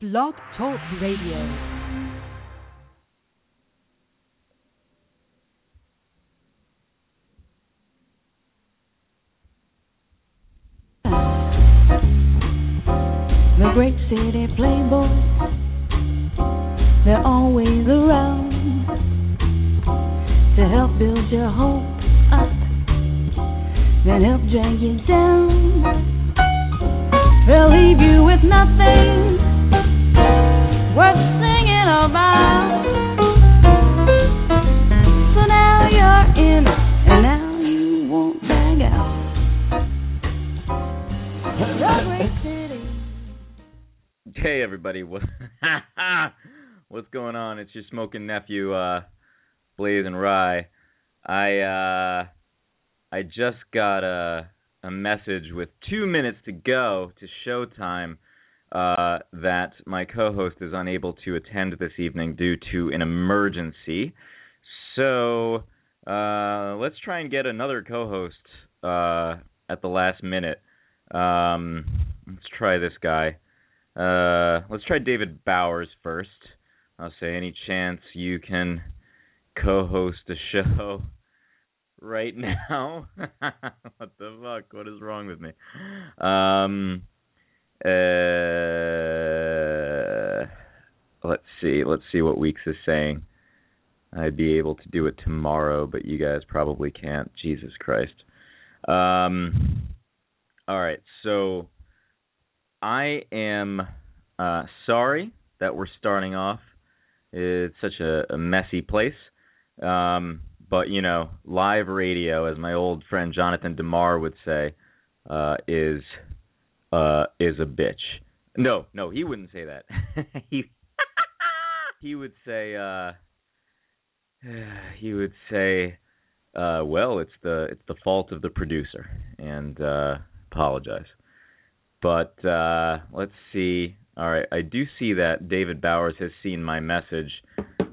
Blog Talk Radio. The great city playboys, they're always around to help build your hope up, then help drag you down. Smoking nephew, uh, BlazinRy. I uh, I just got a a message with two minutes to go to showtime uh, that my co-host is unable to attend this evening due to an emergency. So uh, let's try and get another co-host uh, at the last minute. Um, let's try this guy. Uh, let's try David Bowers first. I'll say, any chance you can co-host a show right now? what the fuck? What is wrong with me? Um, uh, let's see. Let's see what Weeks is saying. I'd be able to do it tomorrow, but you guys probably can't. Jesus Christ. Um, all right, so I am uh, sorry that we're starting off. It's such a, a messy place. Um, but you know, live radio, as my old friend Jonathan Demar would say, uh, is uh, is a bitch. No, no, he wouldn't say that. he he would say uh, he would say, uh, well, it's the it's the fault of the producer, and uh, apologize. But uh, let's see. All right, I do see that David Bowers has seen my message.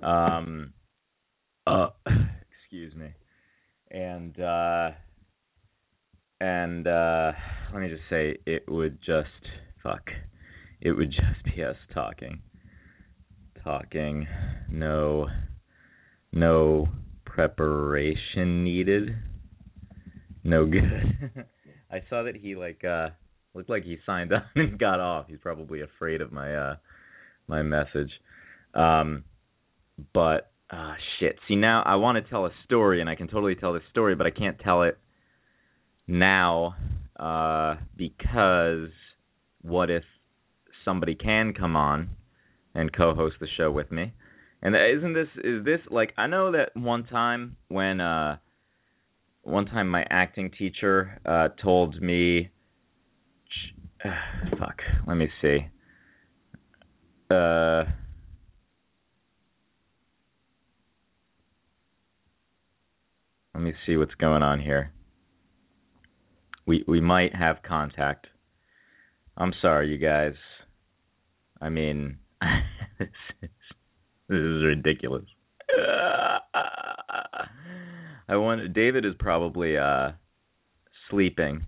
Um, uh, excuse me. And uh, and uh, let me just say, it would just fuck. It would just be us talking, talking. No, no preparation needed. No good. I saw that he like uh looked like he signed on and got off. He's probably afraid of my uh my message. Um but uh shit. See now I want to tell a story and I can totally tell this story, but I can't tell it now uh because what if somebody can come on and co-host the show with me? And isn't this is this like I know that one time when uh one time my acting teacher uh told me fuck, let me see. Uh Let me see what's going on here. We we might have contact. I'm sorry, you guys. I mean, this is, this is ridiculous. I want David is probably uh sleeping.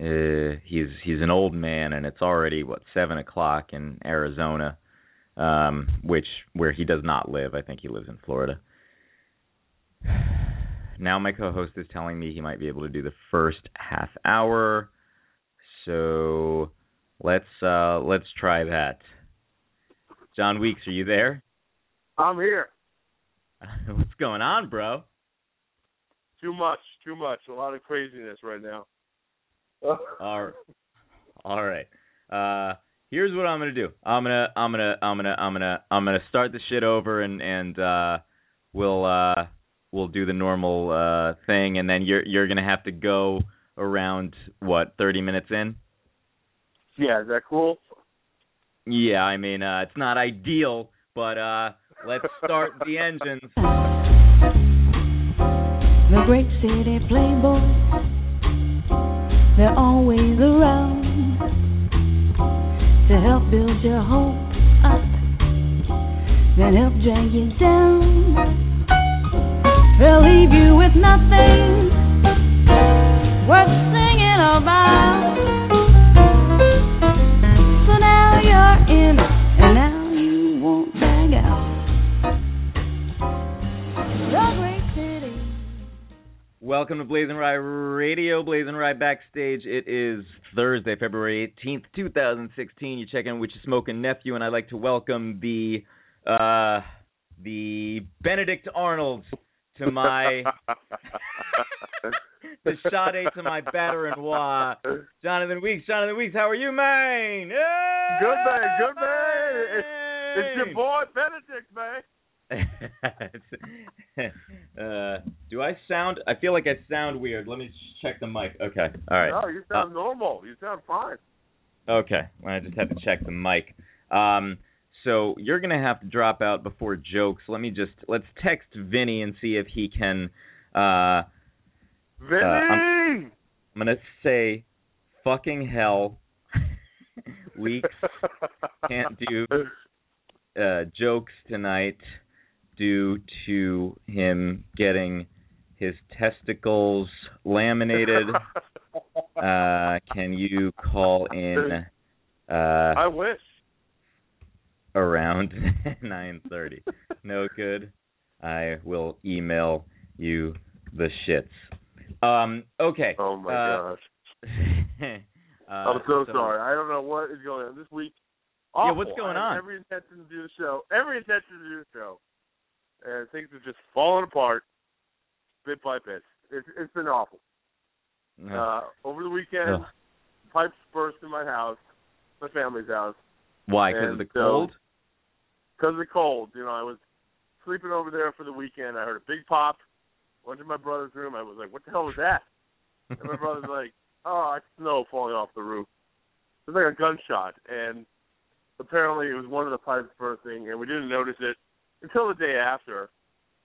Uh, he's he's an old man, and it's already what seven o'clock in Arizona, um, which where he does not live. I think he lives in Florida. Now my co-host is telling me he might be able to do the first half hour, so let's uh let's try that. John Weeks, are you there? I'm here. What's going on, bro? Too much, too much. A lot of craziness right now. All, all right. Uh, here's what I'm gonna do. I'm gonna, I'm gonna, I'm gonna, I'm gonna, I'm gonna start the shit over, and and uh, we'll uh, we'll do the normal uh thing, and then you're you're gonna have to go around what 30 minutes in. yeah, is that cool? Yeah, I mean, uh, it's not ideal, but uh, let's start the engines. The great city playboys, they're always around to help build your hope up, then help drag you down. They'll leave you with nothing worth singing about. So now you're in welcome to BlazinRy Radio, BlazinRy Backstage. It is Thursday, February 18th, 2016. You check in with your smoking nephew, and I'd like to welcome the uh, the Benedict Arnolds to my the Sade to my batter and wah. Jonathan Weeks, Jonathan Weeks, how are you, man? Hey! Good man, good man. It's, it's your boy Benedict, man. uh, do I sound? I feel like I sound weird. Let me check the mic. Okay, all right. No, you sound uh, normal. You sound fine. Okay, well, I just had to check the mic. Um, so you're gonna have to drop out before jokes. Let me just let's text Vinny and see if he can. Uh, Vinny. Uh, I'm, I'm gonna say, fucking hell. Weeks can't do uh, jokes tonight due to him getting his testicles laminated. uh, can you call in? Uh, I wish. Around 9:30. no good. I will email you the shits. Um. Okay. Oh my uh, gosh. uh, I'm so, so, sorry. I don't know what is going on this week. Awful. Yeah, what's going on? Every intention to do the show. Every intention to do the show and things are just falling apart bit by bit. It's it's been awful. Uh, over the weekend, pipes burst in my house, my family's house. Why? Because of the cold. Because of the cold. You know, I was sleeping over there for the weekend. I heard a big pop. Went to my brother's room. I was like, "What the hell was that?" and my brother's like, "Oh, it's snow falling off the roof." It was like a gunshot, and apparently it was one of the pipes bursting, and we didn't notice it until the day after,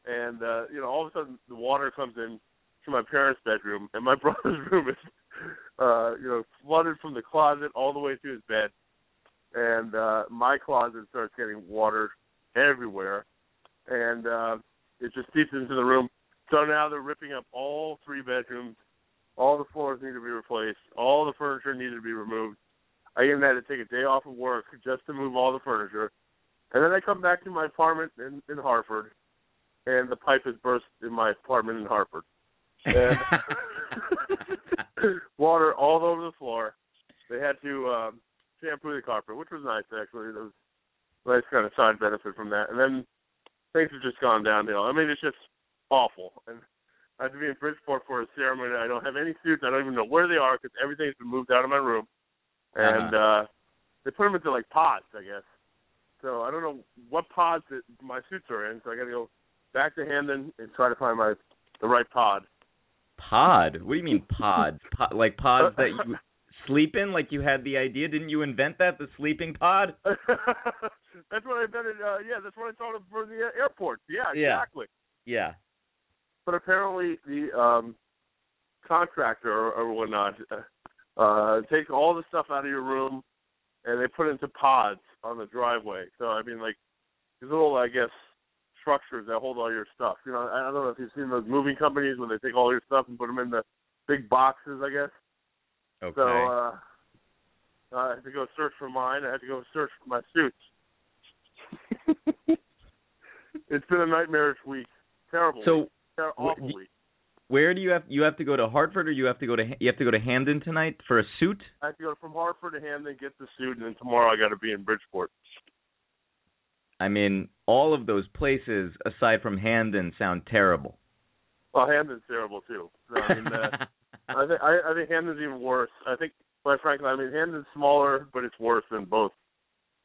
and uh, you know, all of a sudden the water comes in to my parents' bedroom, and my brother's room is, uh, you know, flooded from the closet all the way to his bed, and uh, my closet starts getting water everywhere, and uh, it just seeps into the room. So now they're ripping up all three bedrooms. All the floors need to be replaced. All the furniture needed to be removed. I even had to take a day off of work just to move all the furniture. And then I come back to my apartment in, in Hartford, and the pipe has burst in my apartment in Hartford. And water all over the floor. They had to um, shampoo the carpet, which was nice actually. There was a nice kind of side benefit from that. And then things have just gone downhill. I mean, it's just awful. And I have to be in Bridgeport for a ceremony. I don't have any suits. I don't even know where they are because everything's been moved out of my room. And uh-huh. uh they put them into like pods, I guess. So I don't know what pods that my suits are in. So I got to go back to Hamden and try to find my the right pod. Pod? What do you mean pods? Pod, like pods that you sleep in? Like you had the idea? Didn't you invent that? The sleeping pod? that's what I invented. Uh, yeah, that's what I thought of for the airport. Yeah, yeah, exactly. Yeah. But apparently the um contractor or, or whatnot uh, uh takes all the stuff out of your room and they put it into pods on the driveway. So I mean, like these little, I guess, structures that hold all your stuff. You know, I don't know if you've seen those moving companies when they take all your stuff and put them in the big boxes. I guess. Okay. So uh, I had to go search for mine. I had to go search for my suits. it's been a nightmarish week. Terrible. So week. Ter- awful week. Where do you have you have to go to Hartford or you have to go to you have to go to Hamden tonight for a suit? I have to go from Hartford to Hamden, get the suit, and then tomorrow I got to be in Bridgeport. I mean, all of those places aside from Hamden sound terrible. Well, Hamden's terrible too. I mean, uh, I think I, I think Hamden's even worse. I think, quite frankly, I mean Hamden's smaller, but it's worse than both.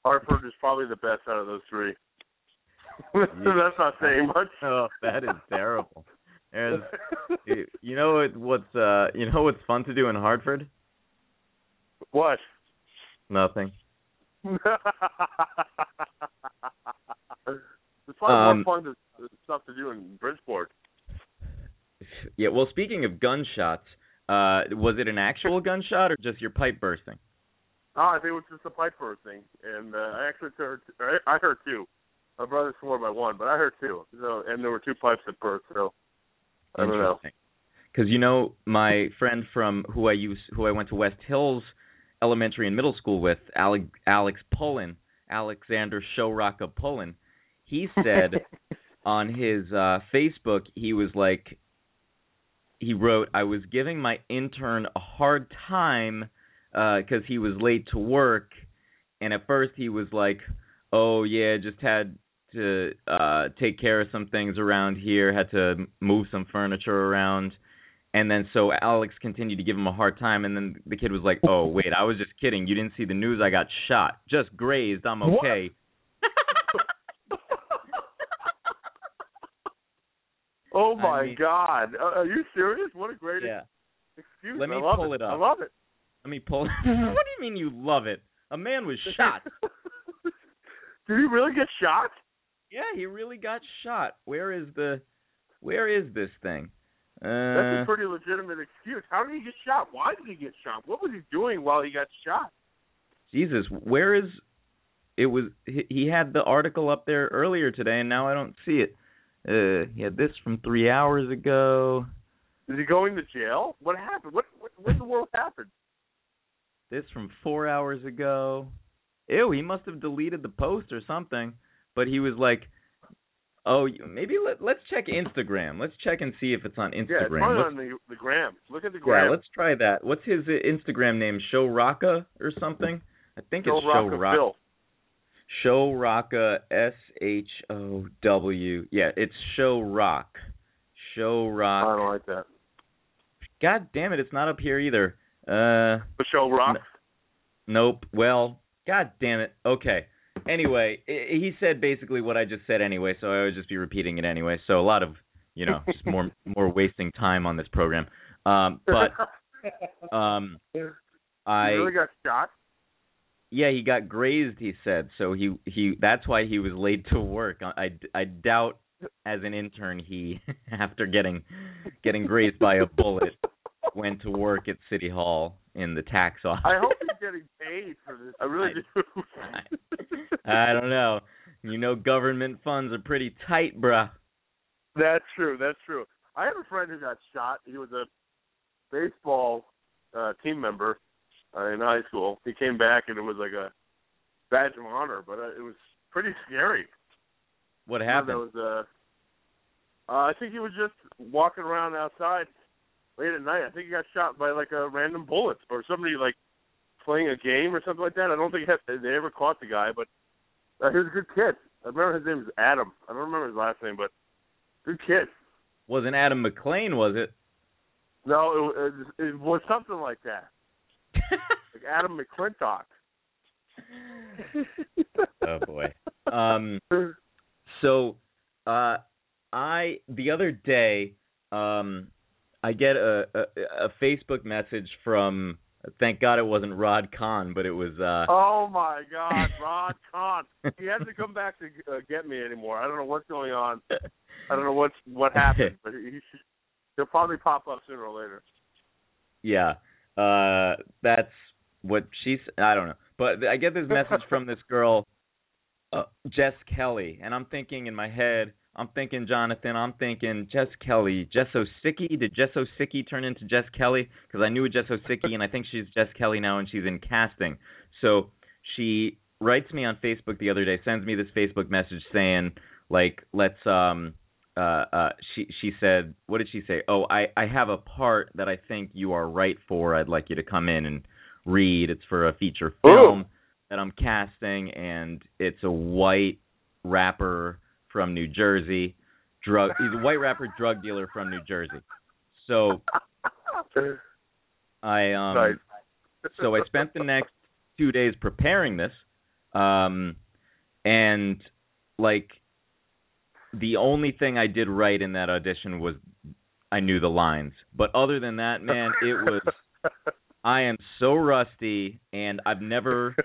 Hartford is probably the best out of those three. That's not saying much. Oh, that is terrible. There's, you know what's uh, you know what's fun to do in Hartford? What? Nothing. it's probably um, more fun to, stuff to do in Bridgeport. Yeah. Well, speaking of gunshots, uh, was it an actual gunshot or just your pipe bursting? Oh, I think it was just a pipe bursting, and uh, I actually heard. I heard two. My brother swore by one, but I heard two. So, and there were two pipes that burst. So I don't know. Because you know, my friend from who I use, who I went to West Hills Elementary and Middle School with, Alex, Alex Pullen, Alexander Showrocka Pullen, he said on his uh Facebook, he was like, he wrote, "I was giving my intern a hard time because he was late to work, and at first he was like, "Oh yeah, just had to uh take care of some things around here, had to move some furniture around." And then so Alex continued to give him a hard time, and then the kid was like, "Oh wait, I was just kidding. You didn't see the news? I got shot, just grazed. I'm okay." oh I my mean- God! Uh, are you serious? What a great yeah. excuse! Let me I love pull it I up. love it. Let me pull. what do you mean you love it? A man was shot. Did he really get shot? Yeah, he really got shot. Where is the where is this thing? That's Uh a pretty legitimate excuse. How did he get shot? Why did he get shot? What was he doing while he got shot? Jesus, where is it was he, he had the article up there earlier today and now I don't see it. Uh he had this from 3 hours ago. Is he going to jail? What happened? What what, what in the world happened? This from 4 hours ago. Ew, he must have deleted the post or something. But he was like Oh, maybe let, let's check Instagram. Let's check and see if it's on Yeah, it's Instagram. probably Let's- on the the gram. Look at the gram. Yeah, let's try that. What's his uh, Instagram name? Show Rocka or something? I think Joe it's Show Rocca Rock. Phil. Show Rocka S H O W. Yeah, it's Show Rock. Show Rock. I don't like that. God damn it, it's not up here either. Uh, The show rocks. nope. Well, god damn it. Okay. Anyway, he said basically what I just said anyway, so I would just be repeating it anyway. So a lot of, you know, just more more wasting time on this program. Um, but um, I he really got shot. Yeah, he got grazed. He said so. He he. That's why he was late to work. I, I, I doubt as an intern he after getting getting grazed by a bullet went to work at City Hall in the tax office. I hope he's getting paid for this. I really I- do. I don't know. You know, government funds are pretty tight, bruh. That's true. That's true. I have a friend who got shot. He was a baseball uh team member uh, in high school. He came back and it was like a badge of honor, but uh, it was pretty scary. What You know, happened? There was uh, uh, I think he was just walking around outside late at night. I think he got shot by like a random bullet or somebody like playing a game or something like that. I don't think had, they ever caught the guy, but uh, he was a good kid. I remember his name was Adam. I don't remember his last name, but good kid. Wasn't Adam McLean, was it? No, it, it, it was something like that, like Adam McClintock. oh boy. Um. so uh i the other day um i get a, a a facebook message from thank god it wasn't rod Kahn, but it was uh Oh my God, Rod Kahn. He hasn't come back to uh, get me anymore. I don't know what's going on. I don't know what's what happened, but he, should, he'll probably pop up sooner or later. yeah uh that's what she's i don't know but i get this message from this girl uh, jess kelly and i'm thinking in my head i'm thinking jonathan i'm thinking jess kelly jess Osicki. did jess Osicki turn into jess kelly because i knew a jess Osicki, and i think she's jess kelly now and she's in casting so she writes me on facebook the other day sends me this facebook message saying like let's um uh, uh, she she said, what did she say? Oh, I I have a part that I think you are right for. I'd like you to come in and read. It's for a feature film that I'm casting, and it's a white rapper from New Jersey. Drug. He's a white rapper, drug dealer from New Jersey. So I um so I spent the next two days preparing this, um, and like the only thing I did right in that audition was I knew the lines. But other than that, man, it was I am so rusty, and I've never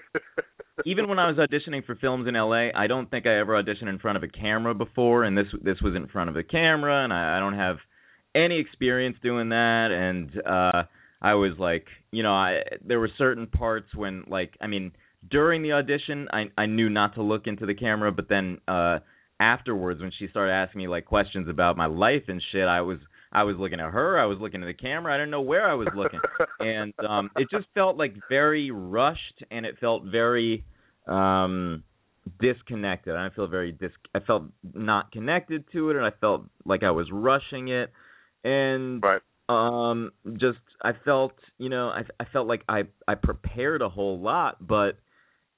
even when I was auditioning for films in LA, I don't think I ever auditioned in front of a camera before, and this this was in front of a camera, and I, I don't have any experience doing that, and uh I was like, you know, I there were certain parts when like I mean during the audition I I knew not to look into the camera, but then uh afterwards when she started asking me like questions about my life and shit, I was I was looking at her, I was looking at the camera, I didn't know where I was looking. and um it just felt like very rushed and it felt very um disconnected. I feel very dis I felt not connected to it and I felt like I was rushing it. And Right. Um, just I felt, you know, I I felt like I I prepared a whole lot, but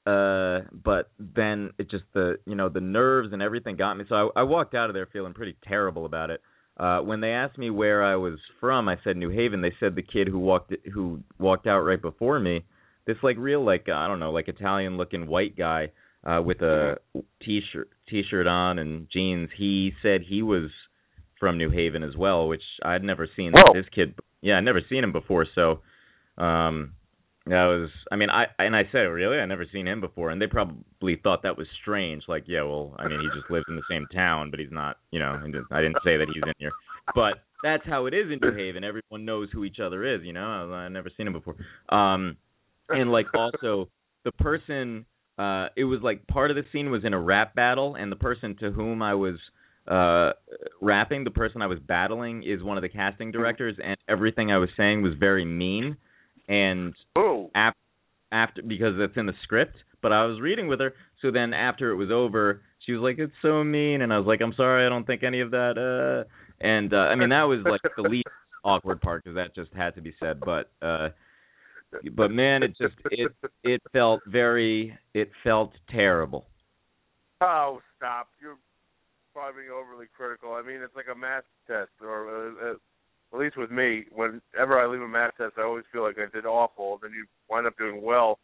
uh, but then it just the you know the nerves and everything got me. So I, I walked out of there feeling pretty terrible about it. Uh, when they asked me where I was from, I said New Haven. They said the kid who walked who walked out right before me, this like real like I don't know like Italian looking white guy uh, with a t-shirt t-shirt on and jeans. He said he was from New Haven as well, which I'd never seen Whoa. this kid. Yeah, I'd never seen him before. So, um, that was. I mean, I and I said, really, I never seen him before, and they probably thought that was strange. Like, yeah, well, I mean, he just lives in the same town, but he's not. You know, I didn't, I didn't say that he's in here, but that's how it is in New Haven. Everyone knows who each other is. You know, I, I've never seen him before. Um, and like also the person uh it was like part of the scene was in a rap battle and the person to whom I was uh rapping the person I was battling is one of the casting directors and everything I was saying was very mean and Oh. ap- after because it's in the script but I was reading with her so then after it was over she was like it's so mean and I was like I'm sorry I don't think any of that uh and uh I mean that was like the least awkward part because that just had to be said but uh but man it just it it felt very it felt terrible Oh, stop! You're probably being overly critical. I mean, it's like a math test, or uh, uh, at least with me, whenever I leave a math test, I always feel like I did awful. Then you wind up doing well.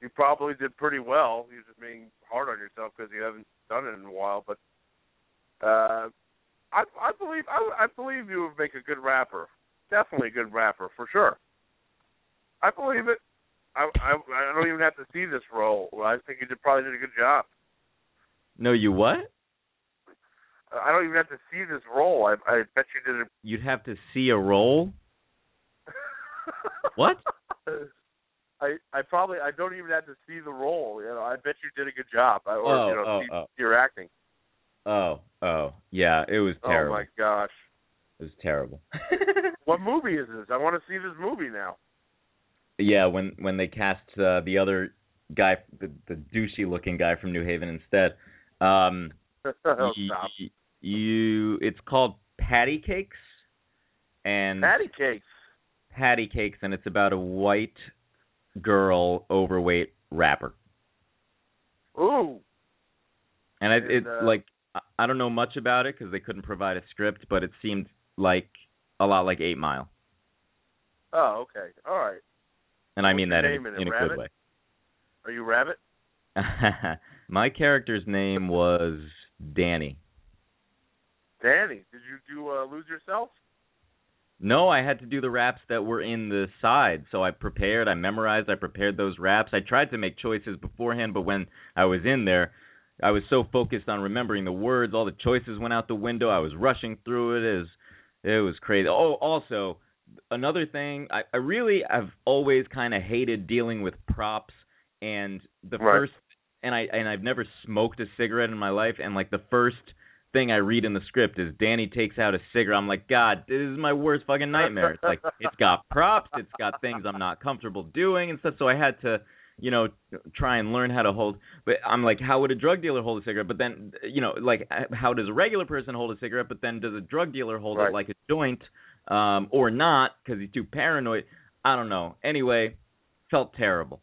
You probably did pretty well. You're just being hard on yourself because you haven't done it in a while. But uh, I, I believe I, I believe you would make a good rapper. Definitely a good rapper for sure. I believe it. I, I I don't even have to see this role. I think you did probably did a good job. no you what I don't even have to see this role. I I bet you did a you'd have to see a role What? I I probably I don't even have to see the role. You know, I bet you did a good job. I, or Oh, you know, oh, see oh. your acting. oh oh yeah it was terrible Oh my gosh. it was terrible What movie is this? I want to see this movie now. yeah when when they cast uh, the other guy the the douchey looking guy from New Haven instead um oh, y- stop. y- you it's called patty cakes and Patty cakes. patty cakes and it's about a white girl overweight rapper Ooh. and it, And, it uh, like I- don't know much about it because they couldn't provide a script but it seemed like a lot like Eight Mile Oh, okay. All right. and I mean that in, in in a Rabbit? good way Are you Rabbit? my character's name was Danny Danny, did you do uh, lose yourself? No, I had to do the raps that were in the side. So I prepared, I memorized, I prepared those raps. I tried to make choices beforehand, but when I was in there, I was so focused on remembering the words, all the choices went out the window. I was rushing through it. It was, it was crazy. Oh, also, another thing, I, I really I've always kind of hated dealing with props and the Right. first and I and I've never smoked a cigarette in my life and like the first thing I read in the script is Danny takes out a cigarette. I'm like, God, this is my worst fucking nightmare. It's like it's got props, it's got things I'm not comfortable doing and stuff. So I had to, you know, try and learn how to hold. But I'm like, how would a drug dealer hold a cigarette? But then, you know, like how does a regular person hold a cigarette? But then does a drug dealer hold Right. it like a joint, um, or not? Because he's too paranoid. I don't know. Anyway, felt terrible.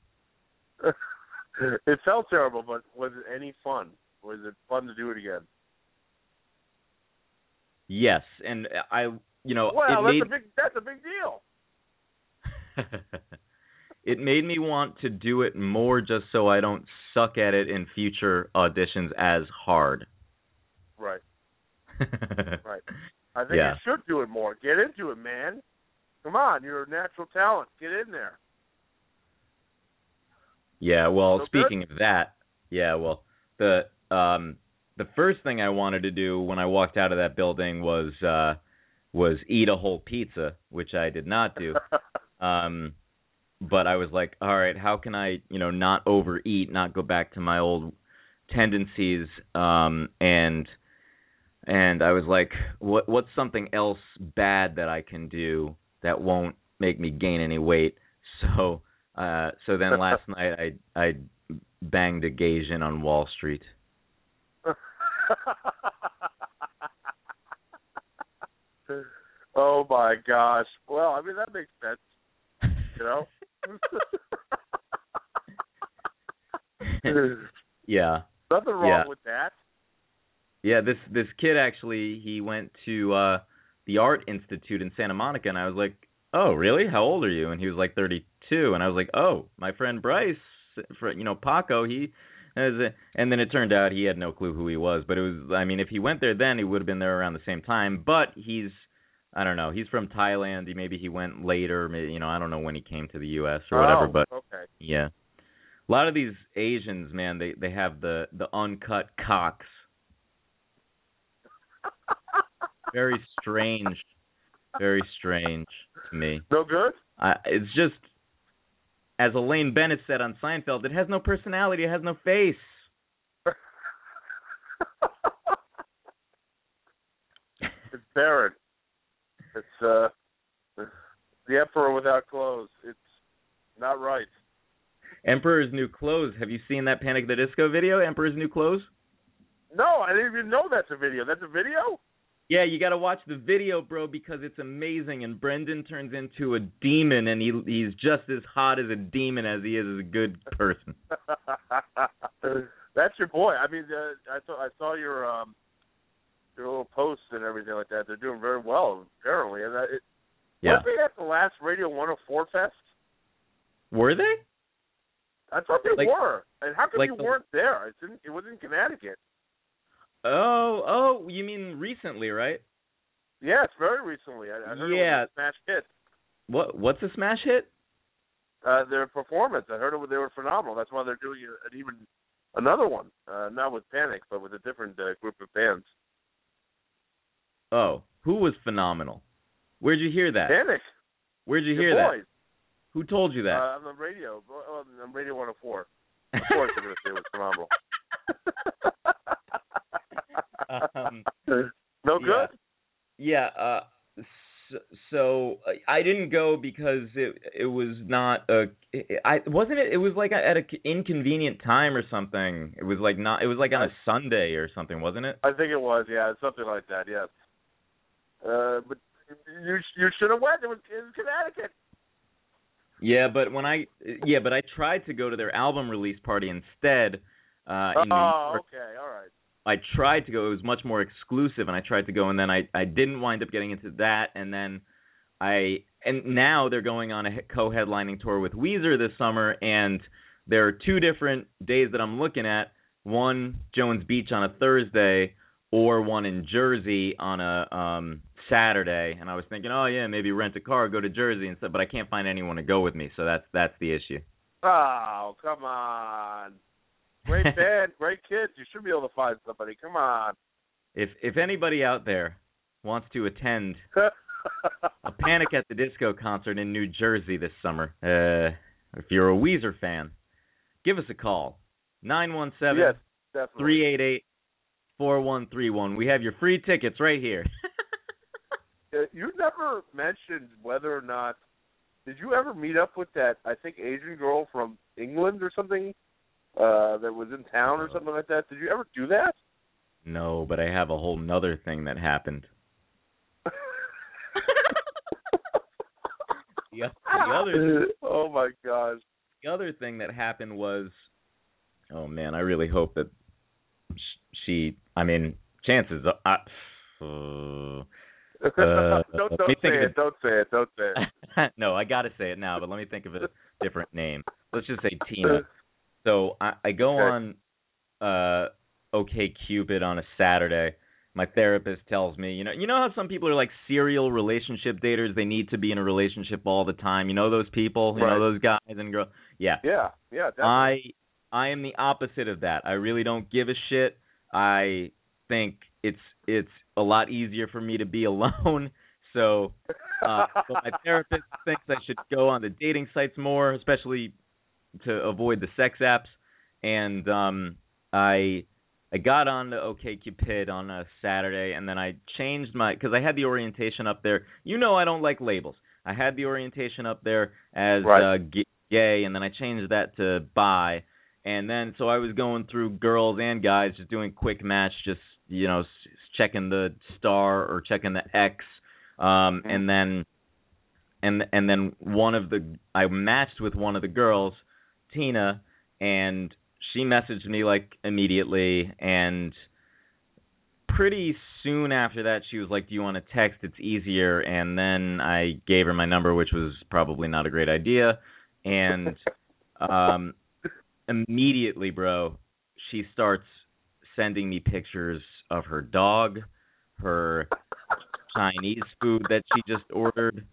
it felt terrible, but was it any fun? Was it fun to do it again? Yes, and I, you know, Well, it that's made a big that's a big deal. it made me want to do it more just so I don't suck at it in future auditions as hard. Right. Right. I think Yeah. you should do it more. Get into it, man. Come on, you're a natural talent. Get in there. Yeah, well, So speaking of that, yeah, well, the um the first thing I wanted to do when I walked out of that building was uh was eat a whole pizza, which I did not do. um but I was like, all right, how can I, you know, not overeat, not go back to my old tendencies um and and I was like, what what's something else bad that I can do that won't make me gain any weight? So uh so then last night I I banged a Gasian on Wall Street. Oh my gosh. Well, I mean that makes sense. You know. yeah. Nothing wrong Yeah. with that. Yeah, this this kid actually he went to uh the Art Institute in Santa Monica and I was like, "Oh, really? How old are you?" And he was like 32 and I was like, "Oh, my friend Bryce, fr- you know, Paco, he and then it turned out he had no clue who he was, but it was I mean, if he went there then he would have been there around the same time, but he's I don't know. He's from Thailand. He maybe he went later, maybe, you know, I don't know when he came to the US or whatever, Oh, but okay. yeah. A lot of these Asians, man, they they have the the uncut cocks. Very strange. Very strange to me. No good. I it's just as Elaine Benes said on Seinfeld, it has no personality, it has no face. it's barren. It's uh the emperor without clothes. It's not right. Emperor's New Clothes. Have you seen that Panic the Disco video, Emperor's New Clothes? No, I didn't even know that's a video. That's a video? Yeah, you got to watch the video, bro, because it's amazing. And Brendon turns into a demon, and he he's just as hot as a demon as he is as a good person. that's your boy. I mean, uh, I saw I saw your um your little posts and everything like that. They're doing very well apparently. And that, it, Yeah, weren't they at the last Radio 104 Fest? were they? I thought they Like- were. And how come like you the- weren't there? It's in, it was in Connecticut. Oh, oh, you mean recently, right? Yes, very recently. I, I heard Yeah. it was a smash hit. What what's a smash hit? Uh, their performance, I heard it, they were phenomenal. That's why they're doing an even another one, uh, not with Panic, but with a different uh, group of bands. Oh, who was phenomenal? Where'd you hear that? Panic, Where'd you your hear that? boys, Who told you that? uh, on the radio, on Radio 104. Of course, I'm going to say it was phenomenal. um, no good. Yeah, uh so, so I didn't go because it it was not a I wasn't it it was like at a inconvenient time or something. It was like not it was like on a Sunday or something, wasn't it? I think it was, yeah, something like that. Yes. Uh, but you you should have went. It was in Connecticut. Yeah, but when I yeah, but I tried to go to their album release party instead uh in New oh, York. okay, all right. I tried to go. It was much more exclusive, and I tried to go, and then I I didn't wind up getting into that, and then I and now they're going on a he- co-headlining tour with Weezer this summer, and there are two different days that I'm looking at. One Jones Beach on a Thursday, or one in Jersey on a um Saturday. And I was thinking, oh yeah, maybe rent a car, go to Jersey and stuff, but I can't find anyone to go with me, so that's that's the issue. Oh, come on. Great band, great kids. You should be able to find somebody. Come on. If if anybody out there wants to attend a Panic at the Disco concert in New Jersey this summer. Uh, if you're a Weezer fan, give us a call. Nine one seven yes, definitely. three eight eight four one three one. We have your free tickets right here. You never mentioned whether or not did you ever meet up with that I think Asian girl from England or something uh that was in town or something like that. Did you ever do that? no, but I have a whole nother thing that happened. The, the other oh my gosh. the other thing that happened was, oh man, I really hope that she. I mean, chances are. I, uh, Uh, don't don't say it. it. Don't say it. Don't say it. no, I got to say it now, but let me think of a different name. Let's just say Tina. So I, I go Okay. on uh OK Cupid on a Saturday. My therapist tells me, you know, you know how some people are like serial relationship daters. They need to be in a relationship all the time. You know those people. You know those guys and girls. Yeah. Yeah, yeah, definitely. I I am the opposite of that. I really don't give a shit. I think it's it's a lot easier for me to be alone. So, uh, but my therapist thinks I should go on the dating sites more, especially to avoid the sex apps. And um, I I got on to OkCupid on a Saturday, and then I changed my because I had the orientation up there. You know, I don't like labels. I had the orientation up there as Right. uh, g- gay, and then I changed that to bi. And then so I was going through girls and guys, just doing quick match, just you know, s- checking the star or checking the X Um, and then and and then one of the I matched with one of the girls, Tina, and she messaged me like immediately and pretty soon after that she was like do you want to text? It's easier. And then i gave her my number which was probably not a great idea. And um immediately bro she starts sending me pictures of her dog her chinese food that she just ordered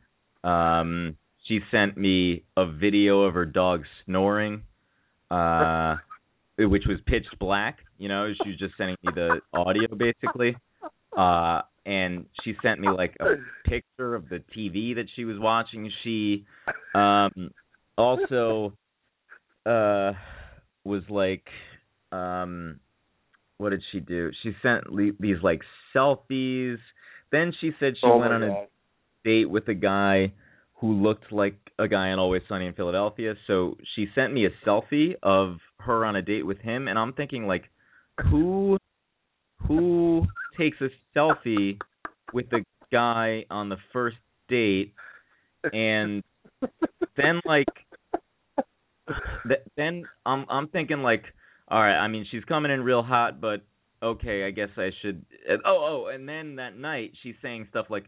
um she sent me a video of her dog snoring uh which was pitch black. You know, she was just sending me the audio basically. Uh, and she sent me like a picture of the TV that she was watching. She um, also uh, was like, um, what did she do? She sent le- these like selfies. Then she said she oh went on a date with a guy who looked like a guy in Always Sunny in Philadelphia. So she sent me a selfie of her on a date with him, and I'm thinking like, who, who takes a selfie with the guy on the first date, and then like, th- then I'm I'm thinking like, all right, I mean she's coming in real hot, but okay, I guess I should. Oh oh, and then that night she's saying stuff like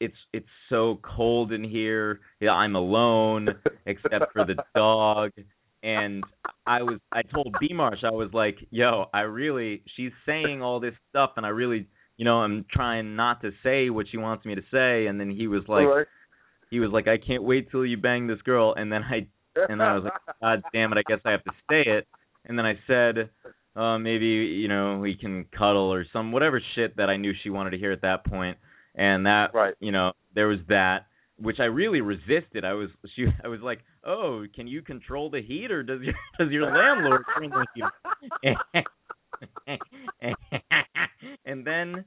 it's it's so cold in here. Yeah, I'm alone except for the dog. And I was I told B Marsh I was like, "Yo, I really she's saying all this stuff and I really, you know, I'm trying not to say what she wants me to say." And then he was like Right. he was like, "I can't wait till you bang this girl." And then I and then I was like, God damn it, I guess I have to say it. And then I said, uh, maybe, you know, we can cuddle or some whatever shit that I knew she wanted to hear at that point. And that Right. you know, there was that which I really resisted. I was she I was like, "Oh, can you control the heat or does your does your landlord turn the heat?" and then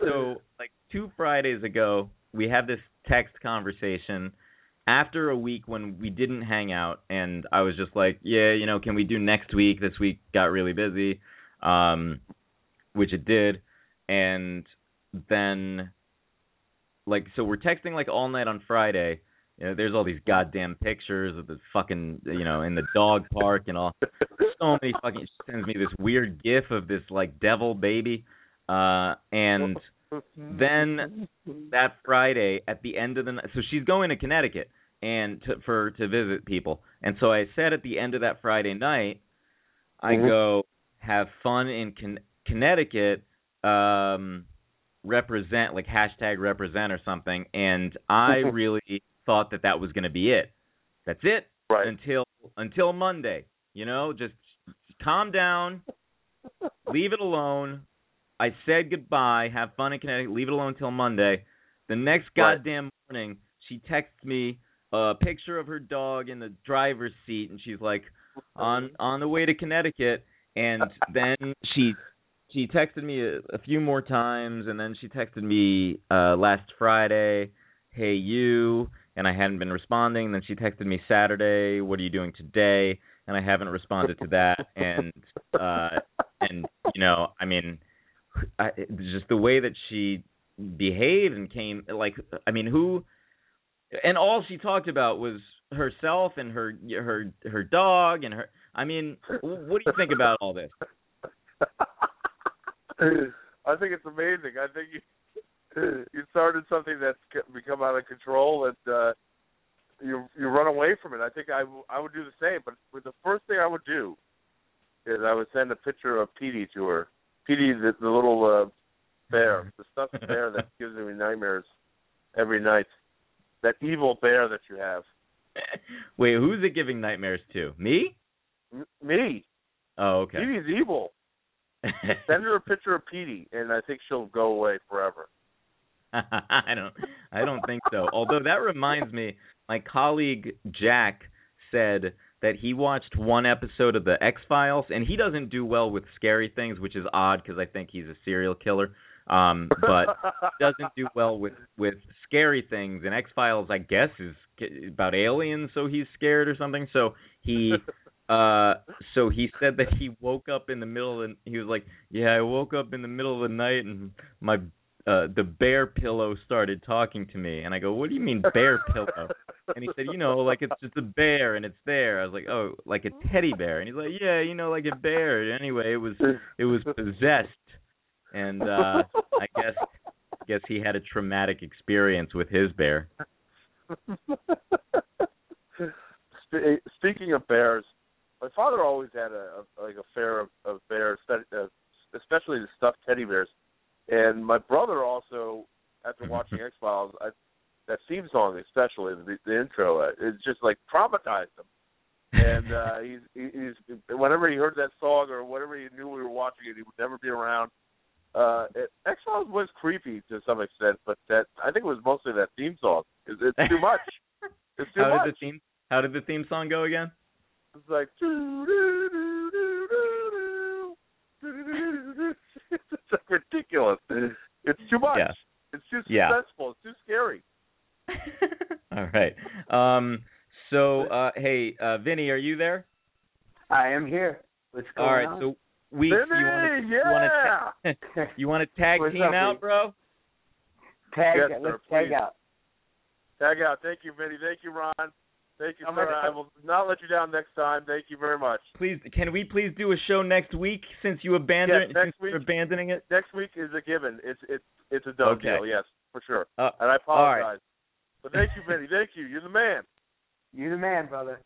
so like two Fridays ago, we had this text conversation after a week when we didn't hang out and I was just like, yeah, you know, can we do next week? This week got really busy. Um which it did. And then like so we're texting like all night on Friday. You know, there's all these goddamn pictures of the fucking you know, in the dog park and all so many fucking she sends me this weird gif of this like devil baby. Uh and then that Friday at the end of the night. So she's going to Connecticut and to, for to visit people. And so I said at the end of that Friday night, I Mhm. go have fun in Con- Connecticut. Um, represent like hashtag represent or something. And I mm-hmm. really thought that that was going to be it. That's it Right. until until Monday. You know, just calm down, leave it alone. I said goodbye, have fun in Connecticut, leave it alone until Monday. The next Right. goddamn morning, she texts me a picture of her dog in the driver's seat, and she's like, mm-hmm. on on the way to Connecticut. And then she she texted me a, a few more times, and then she texted me uh last Friday, "Hey you," and I hadn't been responding. Then she texted me Saturday, "What are you doing today?" And I haven't responded to that. And uh and you know, I mean, I, just the way that she behaved and came, like, I mean, who? And all she talked about was herself and her her her dog and her. I mean, what do you think about all this? I think it's amazing. I think you you started something that's become out of control and uh you you run away from it. I think I w- I would do the same, but the first thing I would do is I would send a picture of Petey to her. Petey, the, the little uh bear, the stuffed bear that gives me nightmares every night. That evil bear that you have. Wait, who's it giving nightmares to? Me? M- me. Oh, okay. Petey's evil. Send her a picture of Petey, and I think she'll go away forever. I don't I don't think so. Although that reminds me, my colleague Jack said that he watched one episode of the X Files and he doesn't do well with scary things, which is odd because I think he's a serial killer. Um but doesn't do well with with scary things and X Files I guess is about aliens so he's scared or something. So he uh so he said that he woke up in the middle and he was like, "Yeah, I woke up in the middle of the night and my uh, the bear pillow started talking to me, and I go, "What do you mean bear pillow?" And he said, "You know, like it's just a bear and it's there." I was like, "Oh, like a teddy bear?" And he's like, "Yeah, you know, like a bear." Anyway, it was it was possessed, and uh I guess I guess he had a traumatic experience with his bear. Speaking of bears, my father always had a, a like a fair of, of bears, uh, especially the stuffed teddy bears. And my brother also, after watching X Files, that theme song especially the, the intro, uh, it just like traumatized him. And uh, he's he's whenever he heard that song or whenever he knew we were watching it, he would never be around. Uh, X Files was creepy to some extent, but that I think it was mostly that theme song. It's, it's too much. It's too much. how much. did the theme How did the theme song go again? It's like it's like ridiculous. It's too much. Yeah. It's too Yeah. suspenseful. It's too scary. All right. Um. So, uh, hey, uh, Vinny, are you there? I am here. What's going All right. on? So, Weeks, you want Vinny, to you want yeah. to you want to tag What's team up, out, bro? tag, Yes, let's sir, tag out. Tag out. Thank you, Vinny. Thank you, Ron. Thank you, I'm sir. ready. I will not let you down next time. Thank you very much. Please, can we please do a show next week since you abandon Yes, next since you're week. abandoning it? Next week is a given. It's it's it's a done Okay. deal. Yes, for sure. Uh, And I all right. apologize. But thank you, Vinny. Thank you. You're the man. You're the man, brother.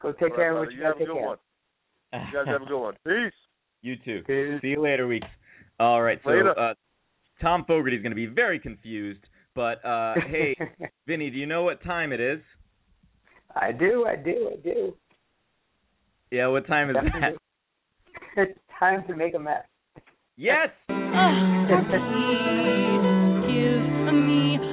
Go take All right, care of brother. what you, you gotta have a take good care one. You guys have a good one. Peace. You too. Peace. See you later, weeks. All right. So, Later. uh, Thom Fogarty's going to be very confused. But uh, hey, Vinny, do you know what time it is? I do, I do, I do. Yeah, what time is that? It's time to make a mess. Yes.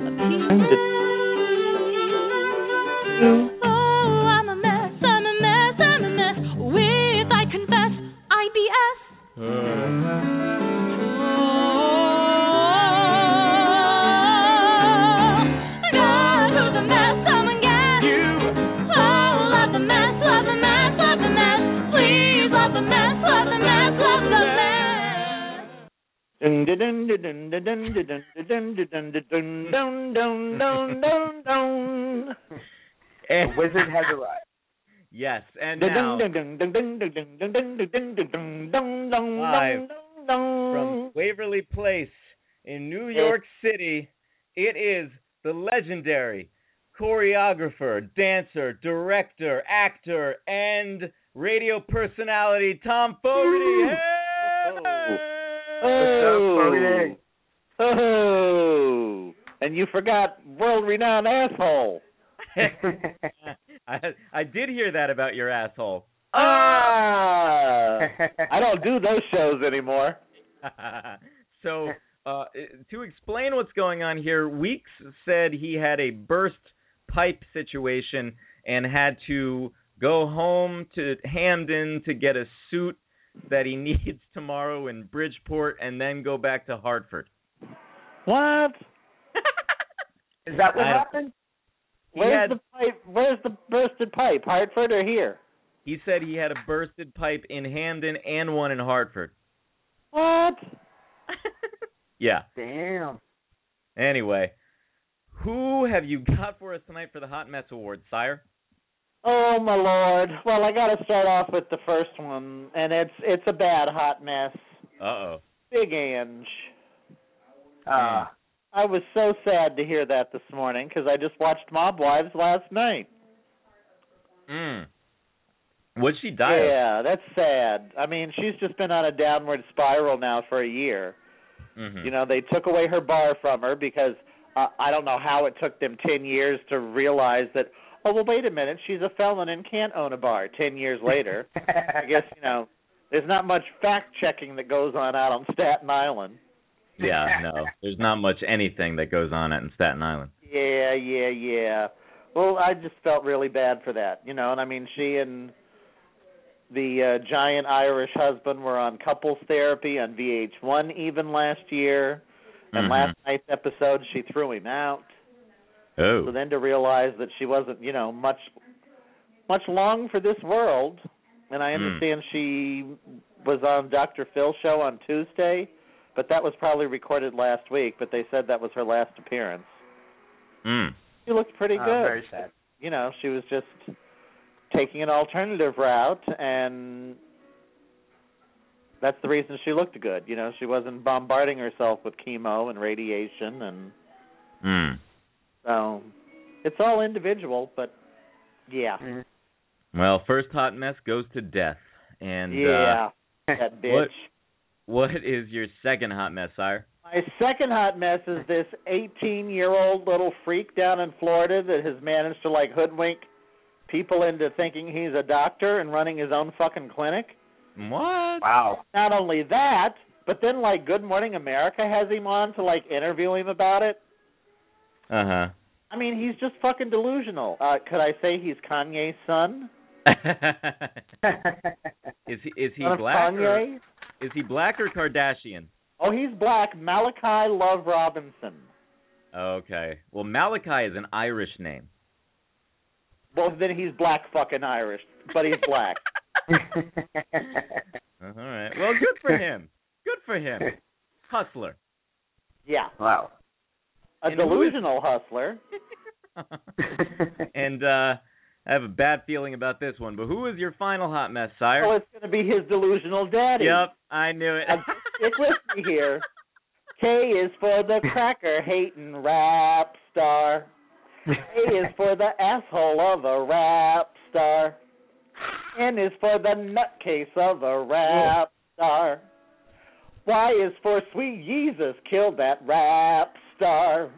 The wizard has arrived. Yes, and now live from Waverly Place in New York City, it is the legendary choreographer, dancer, director, actor, and radio personality Thom Fogarty. Hey! Oh. Oh. And you forgot world-renowned asshole. I I did hear that about your asshole. Ah. I don't do those shows anymore. so, uh, to explain what's going on here, Weeks said he had a burst pipe situation and had to go home to Hamden to get a suit that he needs tomorrow in Bridgeport and then go back to Hartford. What? Is that what I happened? Where's had- the pipe? Where's the bursted pipe? Hartford or here? He said he had a bursted pipe in Hamden and one in Hartford. What? Yeah. Damn. Anyway, who have you got for us tonight for the Hot Mess Award, sire? Oh my lord. Well, I got to start off with the first one, and it's it's a bad hot mess. Uh oh. Big Ange. Uh, I was so sad to hear that this morning because I just watched Mob Wives last night. Mm. What'd she die of? Yeah, that's sad. I mean, she's just been on a downward spiral now for a year. Mhm. You know, they took away her bar from her because uh, I don't know how it took them 10 years to realize that, oh, well, wait a minute, she's a felon and can't own a bar 10 years later. I guess, you know, there's not much fact checking that goes on out on Staten Island. Yeah, no. There's not much anything that goes on at in Staten Island. Yeah, yeah, yeah. Well, I just felt really bad for that, you know, and I mean, she and the uh, giant Irish husband were on couples therapy on VH1 even last year. And Mhm. last night's episode, she threw him out. Oh. So then to realize that she wasn't, you know, much much long for this world, and I Hmm. understand she was on Dr. Phil's show on Tuesday, but that was probably recorded last week. But they said that was her last appearance. Mm. She looked pretty good. Oh, good. very sad. You know, she was just taking an alternative route, and that's the reason she looked good. You know, she wasn't bombarding herself with chemo and radiation, and Mm. So it's all individual. But yeah, Mhm. Well, first hot mess goes to death. And uh, yeah, that bitch. what- what is your second hot mess, sire? My second hot mess is this 18 year old little freak down in Florida that has managed to like hoodwink people into thinking he's a doctor and running his own fucking clinic. What? Wow. Not only that, but then like Good Morning America has him on to like interview him about it. Uh huh. I mean, he's just fucking delusional. Uh could I say he's Kanye's son? is he is he Son of black or, Kanye? is he black or Kardashian? Oh, he's black. Malachi Love Robinson. Okay. Well, Malachi is an Irish name. Well, then he's black fucking Irish, but he's black. Uh, All right. Well, good for him. Good for him. Hustler. yeah, wow. A And who is- delusional hustler. and uh I have a bad feeling about this one, but who is your final hot mess, sire? Oh, it's going to be his delusional daddy. Yep, I knew it. Stick with me here. K is for the cracker hating rap star. A is for the asshole of a rap star. N is for the nutcase of a rap star. Y is for sweet Jesus killed that rap star.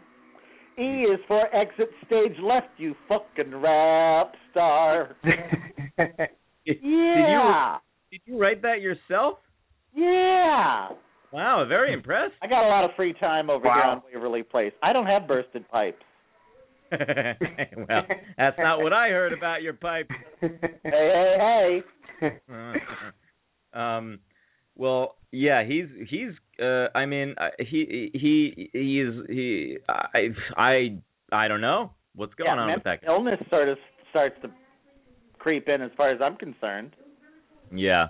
E is for exit stage left, you fucking rap star. Did Yeah. you did you write that yourself? Yeah. Wow, very impressed. I got a lot of free time over here on Waverly Place. I don't have bursted pipes. well, that's not what I heard about your pipe. Hey, hey, hey. um, well, yeah, he's he's. Uh, I mean, uh, he he he is he. I I I don't know what's going yeah, on with that guy. illness sort of starts to creep in as far as I'm concerned. Yeah,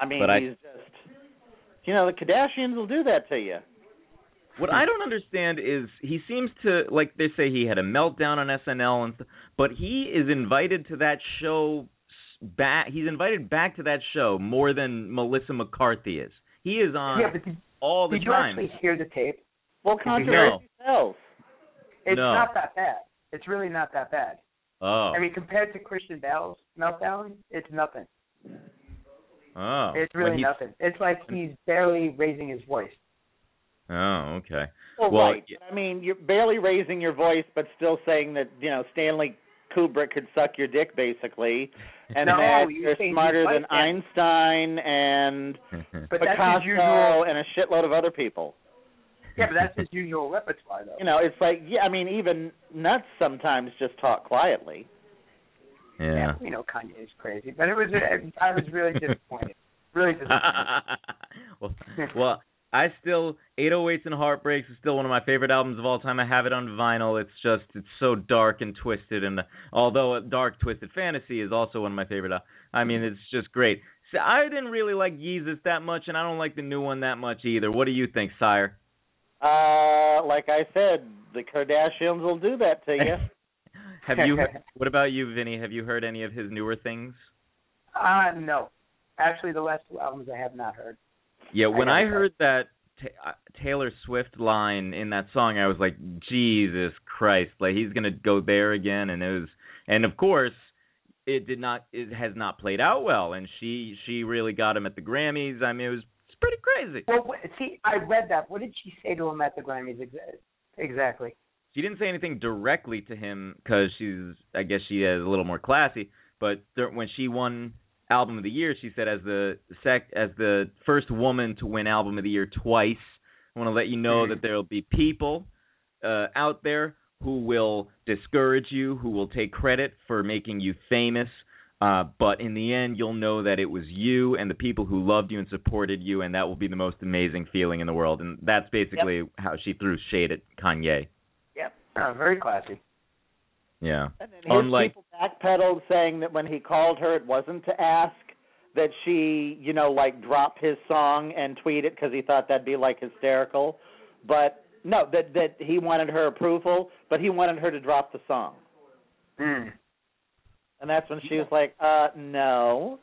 I mean, But I- he's just, you know, the Kardashians will do that to you. What I don't understand is he seems to like they say he had a meltdown on SNL and stuff, but he is invited to that show back. He's invited back to that show more than Melissa McCarthy is. He is on yeah, but did, all the did you actually hear the tape? Well, controversy sells. It's No. not that bad. It's really not that bad. Oh, I mean, compared to Christian Bale's meltdown, it's nothing. oh, It's really nothing. It's like he's barely raising his voice. Oh, okay. Well, Well, right. yeah. I mean, you're barely raising your voice, but still saying that you know Stanley Kubrick could suck your dick, basically, and No, that you you're smarter than voice. Einstein and But that's Picasso his usual. and a shitload of other people. Yeah, but that's his usual repertoire, though. You know, it's like yeah, I mean, even nuts sometimes just talk quietly. yeah. You know, Kanye is crazy, but it was. I was really disappointed. Really disappointed. well, well, I still 808s and Heartbreaks is still one of my favorite albums of all time. I have it on vinyl. It's just it's so dark and twisted, and although dark twisted fantasy is also one of my favorite. I mean, it's just great. So I didn't really like Yeezus that much, and I don't like the new one that much either. What do you think, Sire? Uh, like I said, the Kardashians will do that to you. have you? What about you, Vinny? Have you heard any of his newer things? Uh, no. Actually, the last two albums I have not heard. Yeah, when I I, heard that uh, Taylor Swift line in that song, I was like, Jesus Christ! Like he's gonna go there again, and it was, and of course, it did not, it has not played out well, and she she really got him at the Grammys. I mean, it was it's pretty crazy. Well, see, I read that. What did she say to him at the Grammys exa- exactly? She didn't say anything directly to him because she's, I guess she is a little more classy. But dur- when she won Album of the Year, she said as the sec as the first woman to win Album of the Year twice. I want to let you know that there'll be people uh, out there who will discourage you, who will take credit for making you famous. Uh, but in the end, you'll know that it was you and the people who loved you and supported you, and that will be the most amazing feeling in the world. And that's basically how she threw shade at Kanye. Yep. Oh, very classy. Yeah. And then his Unlike- people backpedaled, saying that when he called her, it wasn't to ask that she, you know, like drop his song and tweet it because he thought that'd be like hysterical. But no, that that he wanted her approval, but he wanted her to drop the song. Mm. And that's when she was like, "Uh, no."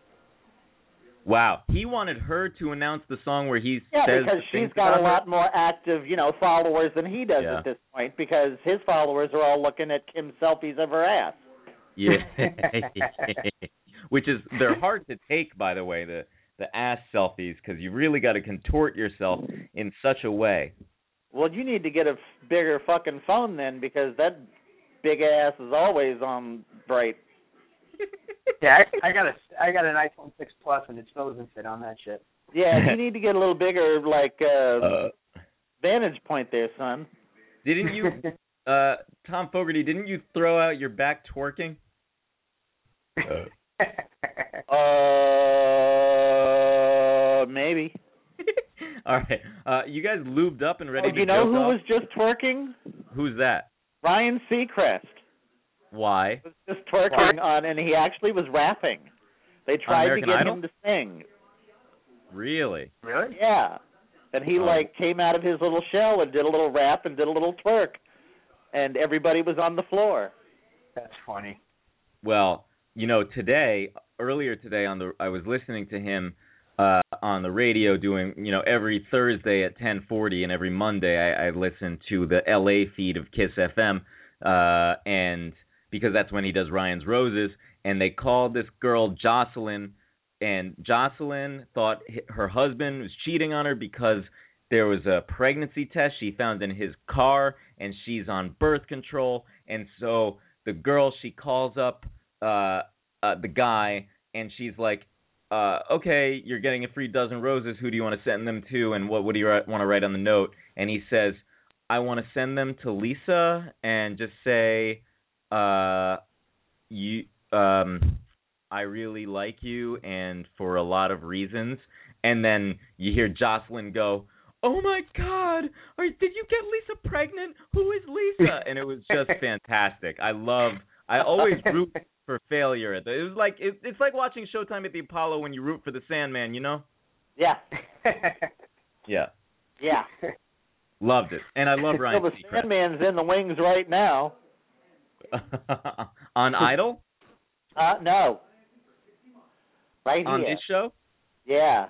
Wow. He wanted her to announce the song where he Yeah, says because she's got a her? lot more active, you know, followers than he does Yeah. at this point. Because his followers are all looking at Kim's selfies of her ass. Yeah. Which is they're hard to take by the way, the the ass selfies cuz you really got to contort yourself in such a way. Well, you need to get a bigger fucking phone then, because that big ass is always on bright. Yeah, I, I got a I got an iPhone 6 Plus and it still doesn't fit on that shit. Yeah, you need to get a little bigger, like uh, Uh, vantage point there, son. didn't you uh Thom Fogarty, didn't you throw out your back twerking? Uh, maybe. All right. Uh you guys lubed up and ready Oh, to go. you know who off? was just twerking? Who's that? Ryan Seacrest Why? was just twerking on, and he actually was rapping. They tried to get Idol? him to sing. Really? really? Yeah. And he Oh. like came out of his little shell and did a little rap and did a little twerk. And everybody was on the floor. That's funny. Well, you know, today, earlier today on the I was listening to him uh on the radio doing, you know, every Thursday at 10:40 and every Monday I I listen to the LA feed of Kiss FM uh and because that's when he does Ryan's Roses and they called this girl Jocelyn and Jocelyn thought her husband was cheating on her because there was a pregnancy test she found in his car and she's on birth control and so the girl she calls up uh uh the guy and she's like uh okay you're getting a free dozen roses. Who do you want to send them to and what do you want to write on the note? And he says i want to send them to lisa and just say uh you um i really like you and for a lot of reasons and then you hear jocelyn go oh my god are, did you get lisa pregnant who is lisa and it was just fantastic i love i always root for failure it was like it, it's like watching showtime at the apollo when you root for the sandman you know Yeah. yeah Yeah. loved it and i love ryan well, the Seacrest. Sandman's in the wings right now on Idol? Uh, no. Right here. on here. this show? Yeah.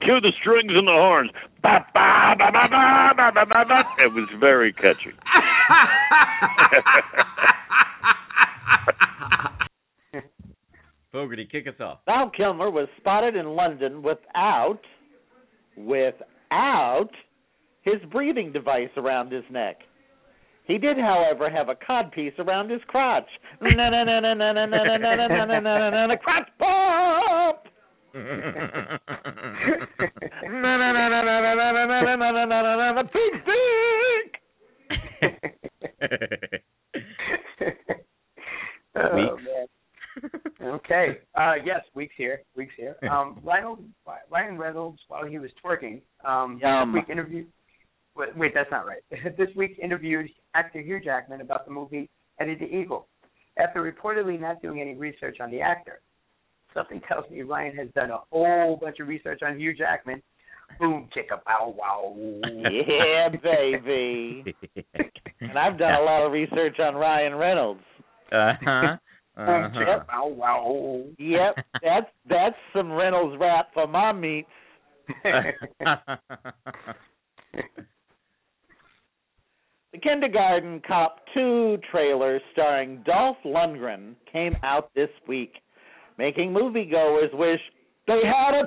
Cue the strings and the horns. It was very catchy. Fogarty, kick us off. Val Kilmer was spotted in London without, without his breathing device around his neck. He did, however, have a codpiece around his crotch. Na na na na na na na na na na na na na na na crotch pop. Na na na na na na na na na na na na na na dick. oh, Weeks. man. Okay. Uh, yes, weeks here. Weeks here. Um, Lionel, Ryan Reynolds, while he was twerking, um, Yum. this week interviewed. Wait, wait, that's not right. this week interviewed actor Hugh Jackman about the movie Eddie the Eagle. After reportedly not doing any research on the actor, something tells me Ryan has done a whole bunch of research on Hugh Jackman. Boom, chicka, bow, wow. Yeah, baby. And I've done a lot of research on Ryan Reynolds. uh-huh. Boom, Uh-huh. chicka, bow, wow. Yep, that's that's some Reynolds rap for my meats. The Kindergarten Cop 2 trailer starring Dolph Lundgren came out this week, making moviegoers wish they had a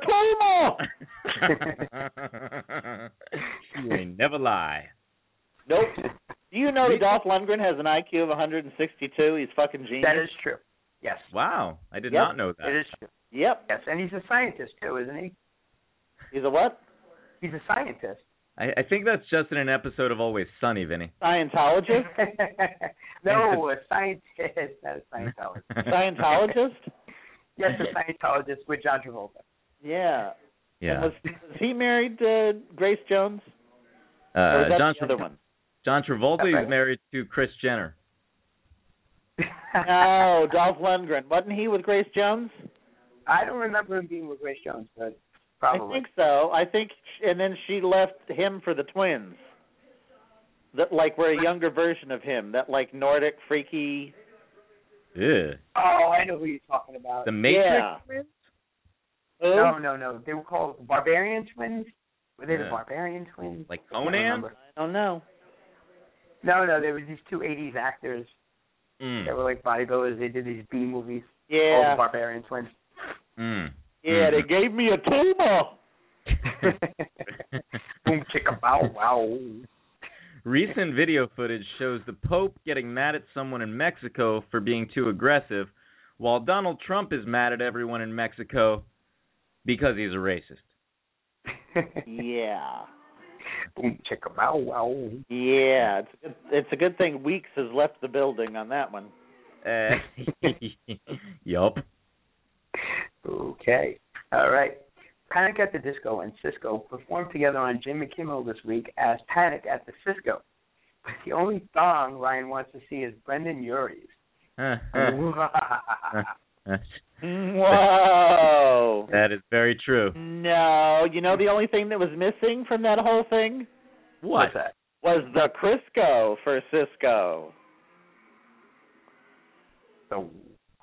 Puma. you ain't never lie. Nope. Do you know that Dolph Lundgren has an IQ of 162? He's fucking genius. That is true. Yes. Wow, I did Yep. not know that. It is true. Yep. Yes, and he's a scientist too, isn't he? He's a what? He's a scientist. I, I think that's just in an episode of Always Sunny, Vinny. Scientologist? no, a scientist, not a Scientologist. Scientologist? yes, a Scientologist with John Travolta. Yeah. yeah. Was, was he married to Grace Jones? or Uh, was John, the other one? John Travolta is right. married to Kris Jenner. no, Dolph Lundgren. Wasn't he with Grace Jones? I don't remember him being with Grace Jones, but probably. I think so. I think, and then she left him for the twins. That like were a younger version of him. That like Nordic freaky. Ew. Oh, I know who you're talking about. The Matrix Yeah. twins? Who? No, no, no. They were called Barbarian Twins. Were they the Barbarian Twins? Like I can't Conan? I don't know. No, no. There was these two '80s actors Mm. that were like bodybuilders. They did these B movies called the Yeah, Barbarian Twins. Mm. Yeah. They gave me a tumor. Boom, chicka, bow, wow. Recent video footage shows the Pope getting mad at someone in Mexico for being too aggressive, while Donald Trump is mad at everyone in Mexico because he's a racist. Yeah, Boom, chicka, bow, wow. yeah. It's a good, it's a good thing Weeks has left the building on that one. Uh, yup. Okay. All right. Panic at the Disco and Sisqo performed together on Jimmy Kimmel this week as Panic at the Cisco. But the only song Ryan wants to see is Brendon Urie's. Uh, uh, Whoa. that is very true. No, you know the only thing that was missing from that whole thing What? What's that? was the Crisco for Sisqo. The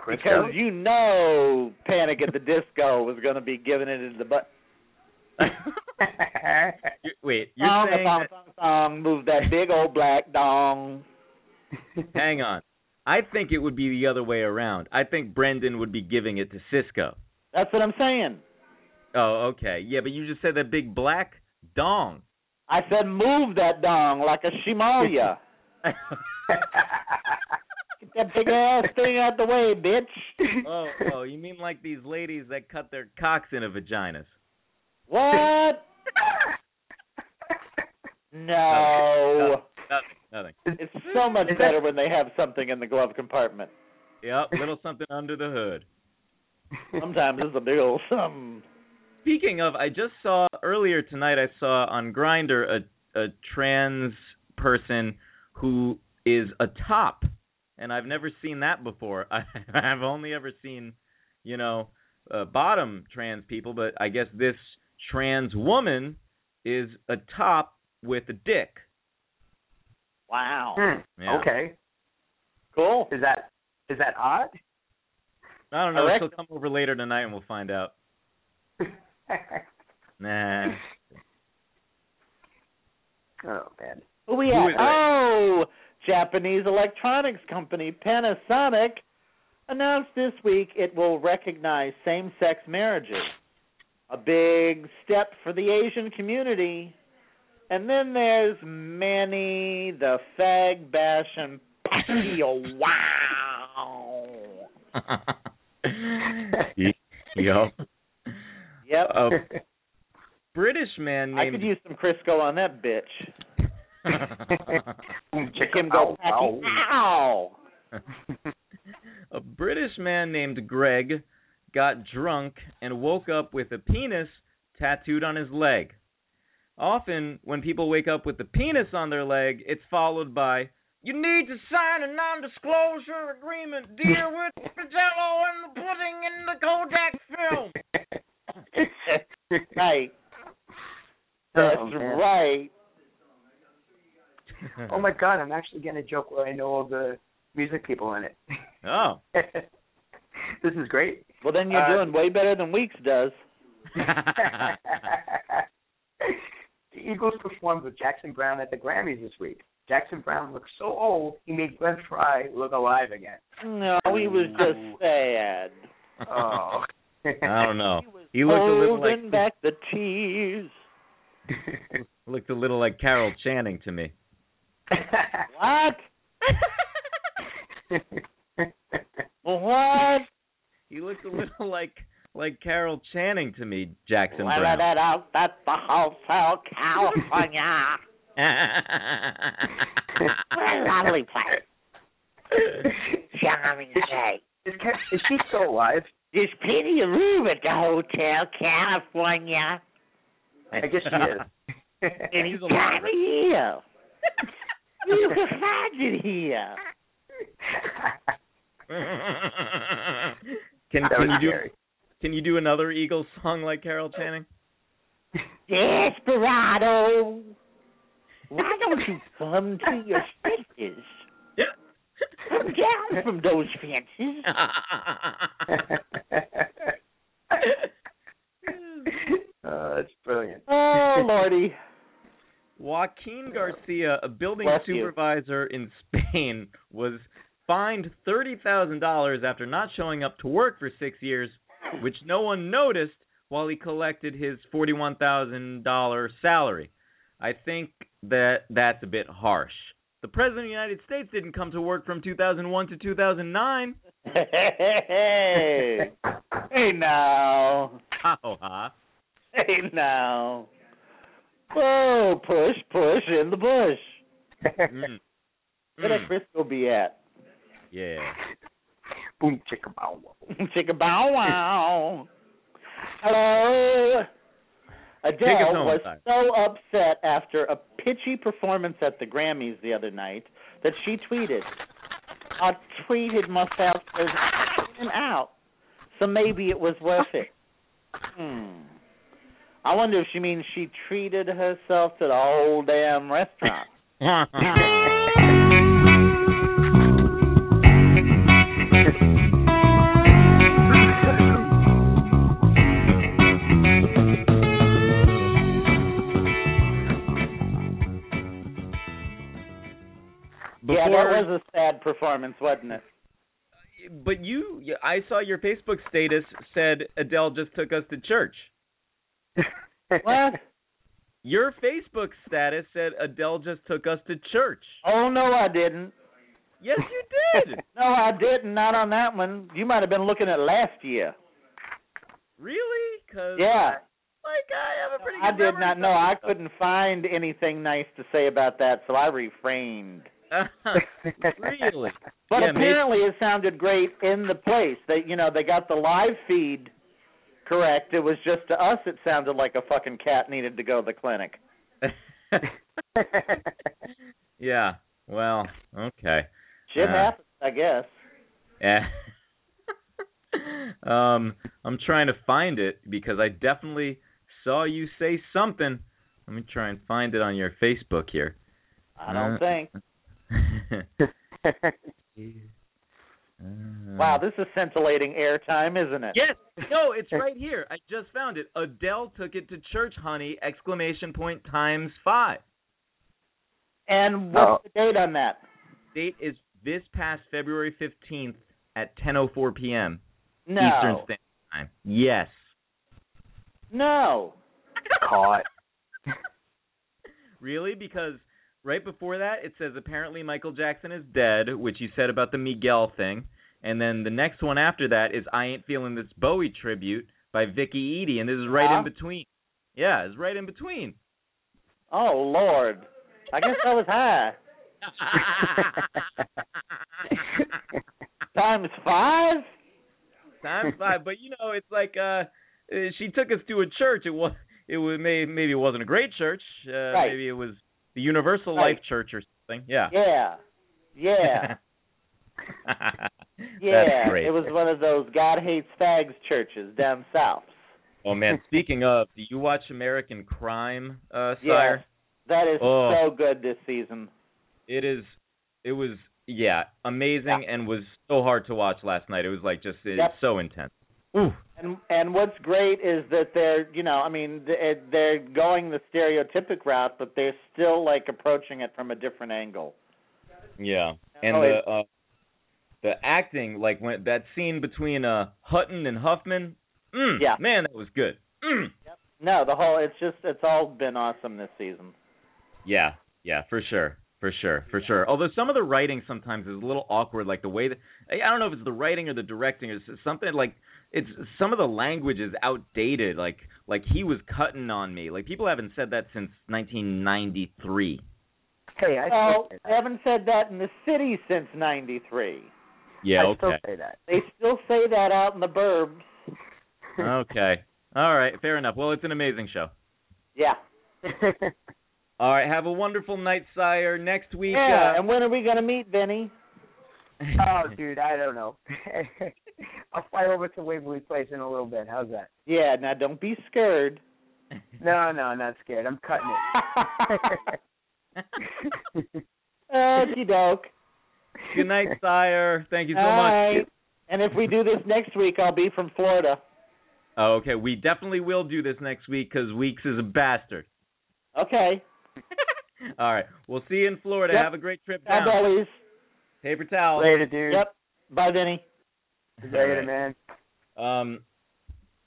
Because you know Panic at the Disco was going to be giving it in the butt. Wait, you're Song, saying song, song, song, move that big old black dong. hang on. I think it would be the other way around. I think Brendon would be giving it to Sisqo. That's what I'm saying. Oh, okay. Yeah, but you just said that big black dong. I said move that dong like a shimalia. Get that big ass thing out the way, bitch. oh, oh, you mean like these ladies that cut their cocks into vaginas? What? No. Nothing. Nothing. It's so much better when they have something in the glove compartment. Yep, little something under the hood. Sometimes it's a big old something. Speaking of, I just saw earlier tonight. I saw on Grindr a a trans person who is a top, and I've never seen that before. I, I've only ever seen, you know, uh, bottom trans people, but I guess this trans woman is a top with a dick. Wow. Hmm, Yeah. Okay. Cool. Is that is that odd? I don't know. Correct. She'll come over later tonight, and we'll find out. Nah. oh man. Who we Who at? Oh, Japanese electronics company Panasonic announced this week it will recognize same-sex marriages. A big step for the Asian community. And then there's Manny, the fag bash and Pacquiao. Wow. Y- yup. Yep. Uh, A British man I could use some Crisco on that bitch. Make him go. Pacquiao. a British man named Greg got drunk and woke up with a penis tattooed on his leg. Often, when people wake up with the penis on their leg, it's followed by, You need to sign a non disclosure agreement, dear, with the jello and the pudding in the Kodak film. right. That's Oh, right. Oh my god, I'm actually getting a joke where I know all the music people in it. Oh. this is great. Well, then you're Uh, doing way better than Weeks does. the Eagles performed with Jackson Browne at the Grammys this week. Jackson Browne looks so old, he made Glenn Frey look alive again. No, he was just sad. Oh. I don't know. He looked a little Holding like back the tears. looked a little like Carol Channing to me. What? What? He looked a little like like Carol Channing to me, Jackson Well, Browne. it out at the Hotel California. Lovely place. Charming day. is, Ca- is she still alive? There's plenty of room at the Hotel California. I guess she is. Any She's alive. time of year. You can find it here. can can you do can you do another Eagles song like Carol Channing? Desperado, why don't you come to your senses? Come down from those fences. oh, that's brilliant. Oh, Lordy. Joaquin Garcia, a building Bless you. supervisor in Spain, was fined $30,000 after not showing up to work for six years, which no one noticed while he collected his $41,000 salary. I think that that's a bit harsh. The President of the United States didn't come to work from 2001 to 2009. Hey, hey now, Oh, huh? hey now. Whoa, push, push in the bush. Mm. Where that Mm. Frisco be at? Yeah. Boom, chicka, bow, wow. Chicka bow wow. Hello. Adele was Simon. so upset after a pitchy performance at the Grammys the other night that she tweeted, I tweeted myself as In-N-Out, so maybe it was worth it. Hmm. I wonder if she means she treated herself to the whole damn restaurant. yeah, that was a sad performance, wasn't it? But you, I saw your Facebook status said Adele just took us to church. What? Your Facebook status said Adele just took us to church. Oh no, I didn't. Yes, you did. No, I didn't. Not on that one. You might have been looking at last year. really? Cause Yeah, like I have a pretty. I did not know. I couldn't find anything nice to say about that, so I refrained. Uh-huh. really? But Yeah, maybe- apparently, it sounded great in the place. They, you know, they got the live feed correct. It was just to us, it sounded like a fucking cat needed to go to the clinic. yeah. Well, okay. Shit Uh, happens, I guess. Yeah. um, I'm trying to find it because I definitely saw you say something. Let me try and find it on your Facebook here. I don't Uh, think. Uh, Wow, this is scintillating airtime, isn't it? Yes. No, it's right here. I just found it. Adele took it to church, honey! Exclamation point times five. And what's the date on that? Date is this past February 15th at 10:04 p.m. No. Eastern Standard Time. Yes. No. Caught. Really? Because right before that, it says apparently Michael Jackson is dead, which you said about the Miguel thing. And then the next one after that is I Ain't Feeling This Bowie tribute by Vicky Eady. And this is right Huh? in between. Yeah, it's right in between. Oh Lord. I guess I was high. Times five? Times five. But you know, it's like uh she took us to a church. It was it was may, maybe it wasn't a great church. Uh, Right. Maybe it was the Universal Right. Life Church or something. Yeah. Yeah. Yeah. yeah. That's great. It was one of those God hates fags churches down south. Oh man, speaking of, do you watch American Crime, uh, Yes. That is Oh. so good this season. It is. It was yeah, amazing and was so hard to watch last night. It was like just it's Yep. so intense. Ooh. And and what's great is that they're you know I mean they're going the stereotypic route, but they're still like approaching it from a different angle. Yeah. And Oh, the uh the acting, like when that scene between uh Hutton and Huffman, mm, Yeah. man, that was good. Mm. No, the whole it's just it's all been awesome this season. Yeah, yeah, for sure. For sure, for sure. Although some of the writing sometimes is a little awkward, like the way that I don't know if it's the writing or the directing, or something like it's some of the language is outdated. Like like he was cutting on me. Like people haven't said that since 1993. Hey, I well, still say that. haven't said that in the city since '93. Yeah, I still okay, say that. They still say that out in the burbs. okay, all right, fair enough. Well, it's an amazing show. Yeah. All right, have a wonderful night, sire. Next week, Yeah. uh, and when are we gonna meet, Vinny? Oh, dude, I don't know. I'll fly over to Waverly Place in a little bit. How's that? Yeah, now don't be scared. No, no, I'm not scared. I'm cutting it. Okie doke. Good night, sire. Thank you so All much. right. And if we do this next week, I'll be from Florida. Oh, okay, we definitely will do this next week because Weeks is a bastard. Okay. All right, we'll see you in Florida. Yep. Have a great trip As down. always. Paper towel. Later, dude. Yep. Bye, Vinny. Later, All man. Um,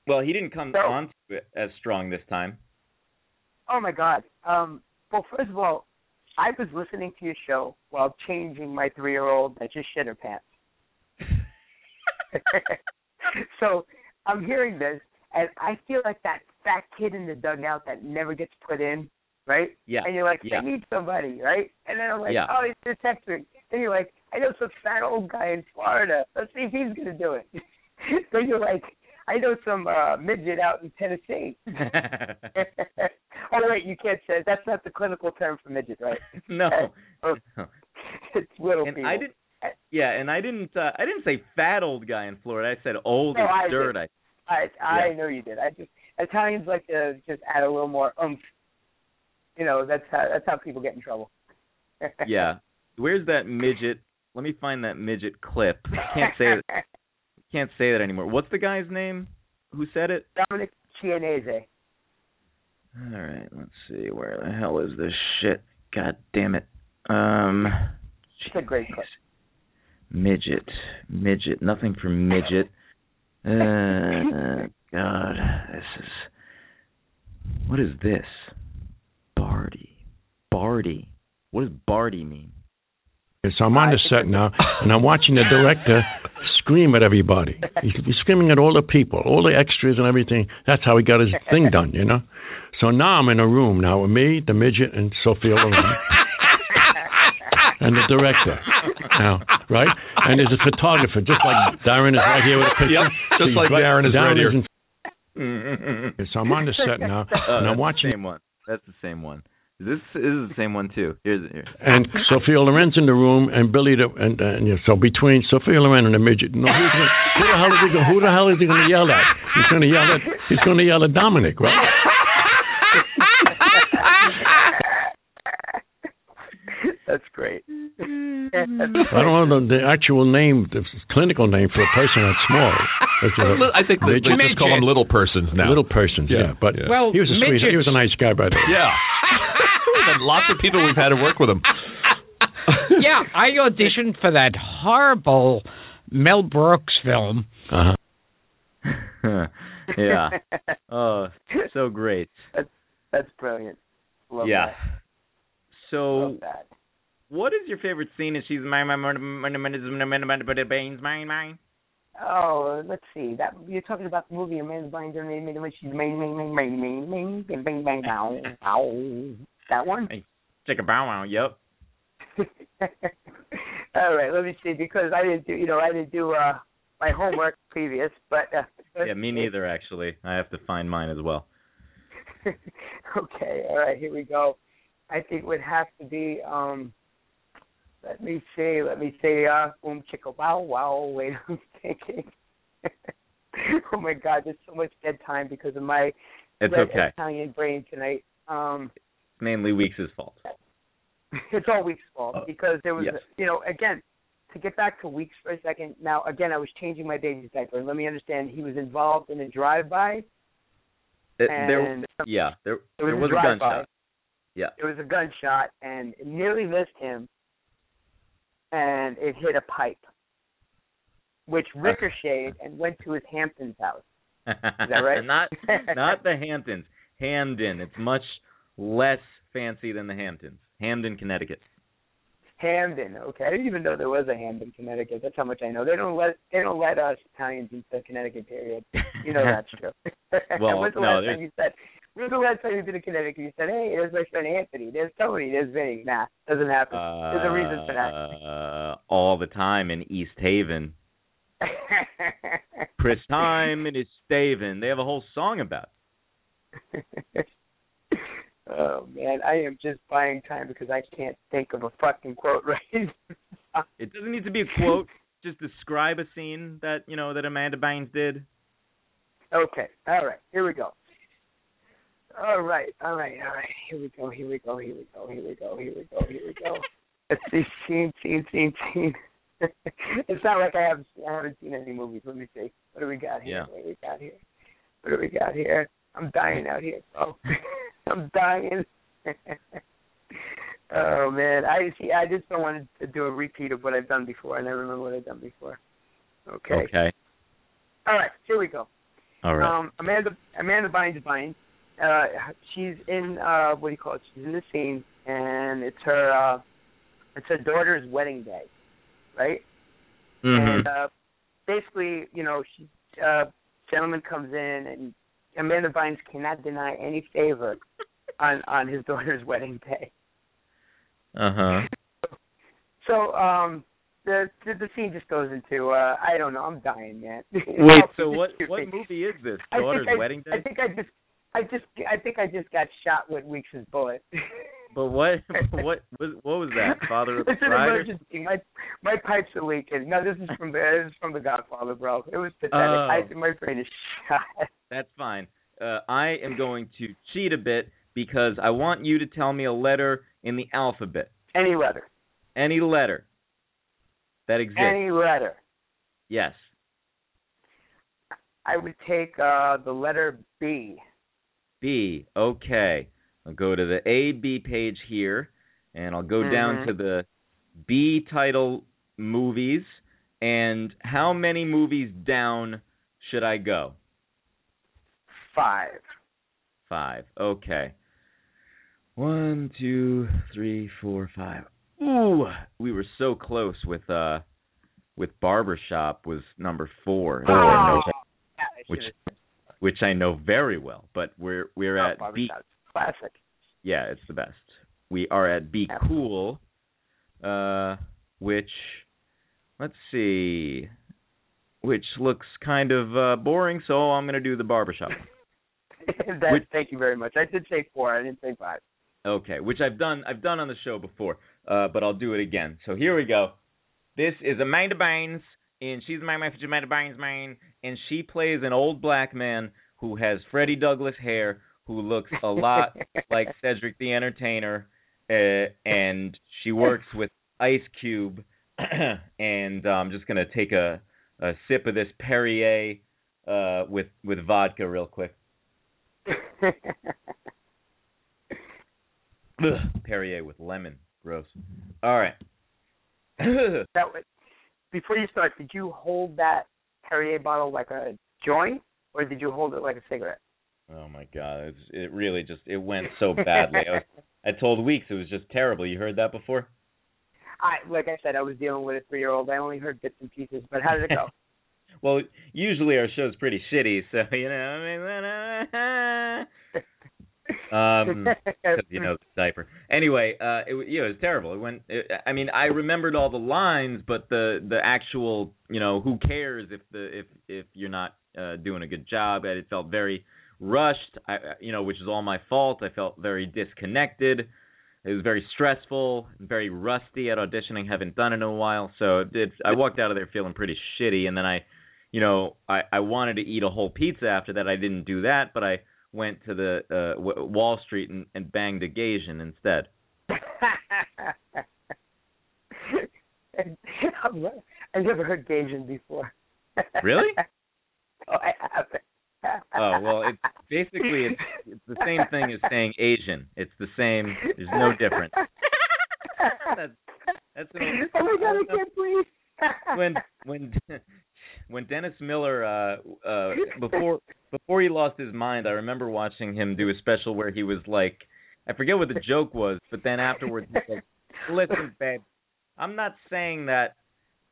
well, he didn't come So- on to it as strong this time. Oh my God. Um. Well, first of all, I was listening to your show while changing my three-year-old that just shit her pants. so I'm hearing this, and I feel like that fat kid in the dugout that never gets put in, right? Yeah. And you're like, Yeah. I need somebody, right? And then I'm like, Yeah. oh, he's a texter. Then you're like, I know some fat old guy in Florida. Let's see if he's gonna do it. then you're like, I know some uh midget out in Tennessee. oh wait, you can't say that's not the clinical term for midget, right? no. Oh, it's little And people. I didn't. Yeah, and I didn't. Uh, I didn't say fat old guy in Florida. I said old No, as I dirt. did. I I I Yeah. know you did. I just Italians like to just add a little more oomph. You know, that's how that's how people get in trouble. yeah. Where's that midget? Let me find that midget clip. Can't say it. Can't say that anymore. What's the guy's name? Who said it? Dominic Chianese. All right, let's see. Where the hell is this shit? God damn it. Um. It's a great clip. Midget, midget. Nothing for midget. Uh, God, this is. What is this? Barty. Barty. What does Barty mean? So I'm on the set now, and I'm watching the director scream at everybody. He's, he's screaming at all the people, all the extras and everything. That's how he got his thing done, you know. So now I'm in a room now with me, the midget, and Sophia Loren, and the director. Now, right? And there's a photographer, just like Darren is right here with a picture. Yep, just See, like Darren is right here. in- so I'm on the set now, Oh, and I'm watching the same one. That's the same one. This is the same one too. Here's here. and Sophia Loren's in the room, and Billy, the, and, uh, and you know, so between Sophia Loren and the midget, no, who's gonna, who the hell is he? Gonna, who the hell is he going to yell at? He's going to yell at. He's going to yell at Dominic, right? That's great. I don't know the, the actual name, the clinical name for a person that's small. It's a I think they, they just call them little persons now. Little persons, yeah. Yeah, But yeah. Well, he was a sweet, he was a nice guy, by the way. Yeah. We've lots of people we've had to work with him. yeah, I auditioned for that horrible Mel Brooks film. Uh-huh. yeah. Oh, so great. That's that's brilliant. Love yeah. that. So, Love that. What is your favorite scene? Is she's mine, mine, mine, mine, mine, mine, mine? Oh, let's see. That you're talking about the movie Amazing Blind Germany, which is main, main, main, main, main, main, bang, bang, bang, bow, bow. That one. Hey, check a bow wow. Yep. All right, let me see because I didn't do, you know, I didn't do uh my homework previous, but uh, yeah, me neither actually. I have to find mine as well. okay, all right, here we go. I think would have to be um let me see, let me see, uh boom chicka wow wow wait I'm thinking Oh my god, there's so much dead time because of my It's red okay. Italian brain tonight. Um mainly Weeks' fault. it's all Weeks' fault Oh, because there was yes. you know, again, to get back to Weeks for a second, now again I was changing my baby's diaper and let me understand he was involved in a drive by It- and there, yeah, there, it was there a was a drive-by. gunshot. Yeah. it was a gunshot and it nearly missed him and it hit a pipe which uh. ricocheted and went to his Hamptons house. Is that right? not, not the Hamptons. Hamden. It's much less fancy than the Hamptons. Hamden, Connecticut. Hamden, okay. I didn't even know there was a Hamden, Connecticut. That's how much I know. They don't let they don't let us Italians into the Connecticut period. You know that's true. Well, when's the no, last there's- time you said when's the last time you've been to Connecticut? You said, Hey, there's my friend Anthony, there's Tony, there's Vinny. Nah, doesn't happen. There's a reason for that. Uh, all the time in East Haven. Chris Time in East Haven. They have a whole song about it. Oh man, I am just buying time because I can't think of a fucking quote right. It doesn't need to be a quote. Just describe a scene that you know that Amanda Bynes did. okay, all right, here we go. All right, all right, all right. Here we go. Here we go. Here we go. Here we go. Here we go. Here we go. Let's see. Scene, scene, scene, scene. it's not like I haven't I haven't seen any movies. Let me see. What do we got here? Yeah. What do we got here? What do we got here? I'm dying out here, Oh, I'm dying. oh man, I see. I just don't want to do a repeat of what I've done before. I never remember what I've done before. Okay. Okay. All right. Here we go. All right. Um, Amanda Amanda Bynes Bynes. Uh, she's in uh, what do you call it? She's in the scene, and it's her uh, it's her daughter's wedding day, right? Mhm. And uh, basically, you know, she uh, gentleman comes in, and Amanda Bynes cannot deny any favor on on his daughter's wedding day. Uh huh. So um, the, the the scene just goes into uh, I don't know. I'm dying, man. Wait. So what what movie is this? I Daughter's I- Wedding day? I think I just, I just, I think I just got shot with Weeks' bullet. But what what was what was that? Father of the it's an emergency. My my pipes are leaking. No, this is from the this is from the Godfather, bro. It was pathetic. Oh. I, my brain is shot. That's fine. Uh, I am going to cheat a bit because I want you to tell me a letter in the alphabet. Any letter. Any letter that exists. Any letter. Yes. I would take uh the letter B. B. Okay. I'll go to the A B page here, and I'll go down Mhm. to the B title movies. And how many movies down should I go? Five. Five. Okay. One, two, three, four, five. Ooh, we were so close with uh with Barbershop was number four. I know- yeah, I which which I know very well. But we're we're oh, at B. Classic. Yeah, it's the best. We are at Be Yeah. Cool, uh, which let's see, which looks kind of uh, boring. So I'm gonna do the Barbershop. that, Which- thank you very much. I did say four. I didn't say five. Okay, which I've done I've done on the show before, uh, but I'll do it again. So here we go. This is Amanda Bynes, and she's my message Amanda Bynes, man, and she plays an old black man who has Freddie Douglas hair, who looks a lot like Cedric the Entertainer, uh, and she works with Ice Cube, and uh, I'm just gonna take a, a sip of this Perrier uh, with with vodka real quick. Ugh, Perrier with lemon, gross. All right. that was, before you start, did you hold that Perrier bottle like a joint, or did you hold it like a cigarette? oh my god, it's, it really just it went so badly. I, was, I told Weeks it was just terrible. You heard that before? I, like I said, I was dealing with a three-year-old. I only heard bits and pieces. But how did it go? well, usually our show's pretty shitty, so you know. I mean, um, you know the diaper. Anyway, uh, it wa- yeah, it was terrible. It went. It, I mean, I remembered all the lines, but the the actual, you know, who cares if the if if you're not uh, doing a good job? It felt very rushed. I, I- you know, which is all my fault. I felt very disconnected. It was very stressful, very rusty at auditioning. Haven't done it in a while, so it, it, I walked out of there feeling pretty shitty. And then I, you know, I I wanted to eat a whole pizza after that. I didn't do that, but I went to the uh, w- Wall Street and, and banged a Gasian instead. I've never heard Gasian before. Really? oh, I haven't. Oh well, it's basically it's it's the same thing as saying Asian. It's the same. There's no difference. That's that's an, oh my god, I can't breathe. when when when Dennis Miller uh uh before before he lost his mind, I remember watching him do a special where he was like I forget what the joke was, but then afterwards he said, "Listen, babe, I'm not saying that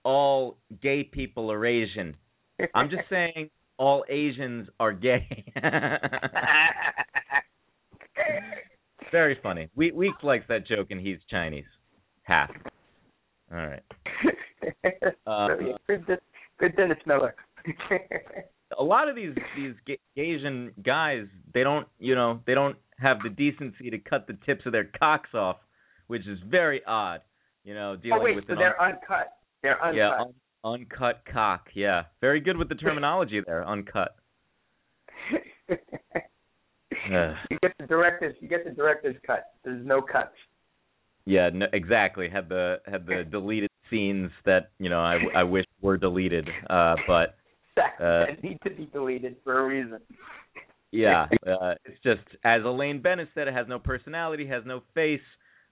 all gay people are Asian. I'm just saying all Asians are gay." Very funny. We Weeks likes that joke, and he's Chinese, half. All right. Uh, good, Dennis Miller. a lot of these these Asian guys, they don't, you know, they don't have the decency to cut the tips of their cocks off, which is very odd. You know, oh, dealing oh wait, with so they're uncut. They're uncut. yeah un- uncut cock. Yeah, very good with the terminology there. Uncut. You get the director's. You get the director's cut. There's no cuts. Yeah, no, exactly. Had the had the deleted scenes that you know I, I wish were deleted, uh, but Uh, need to be deleted for a reason. yeah, uh, it's just as Elaine Benes said, it has no personality, has no face.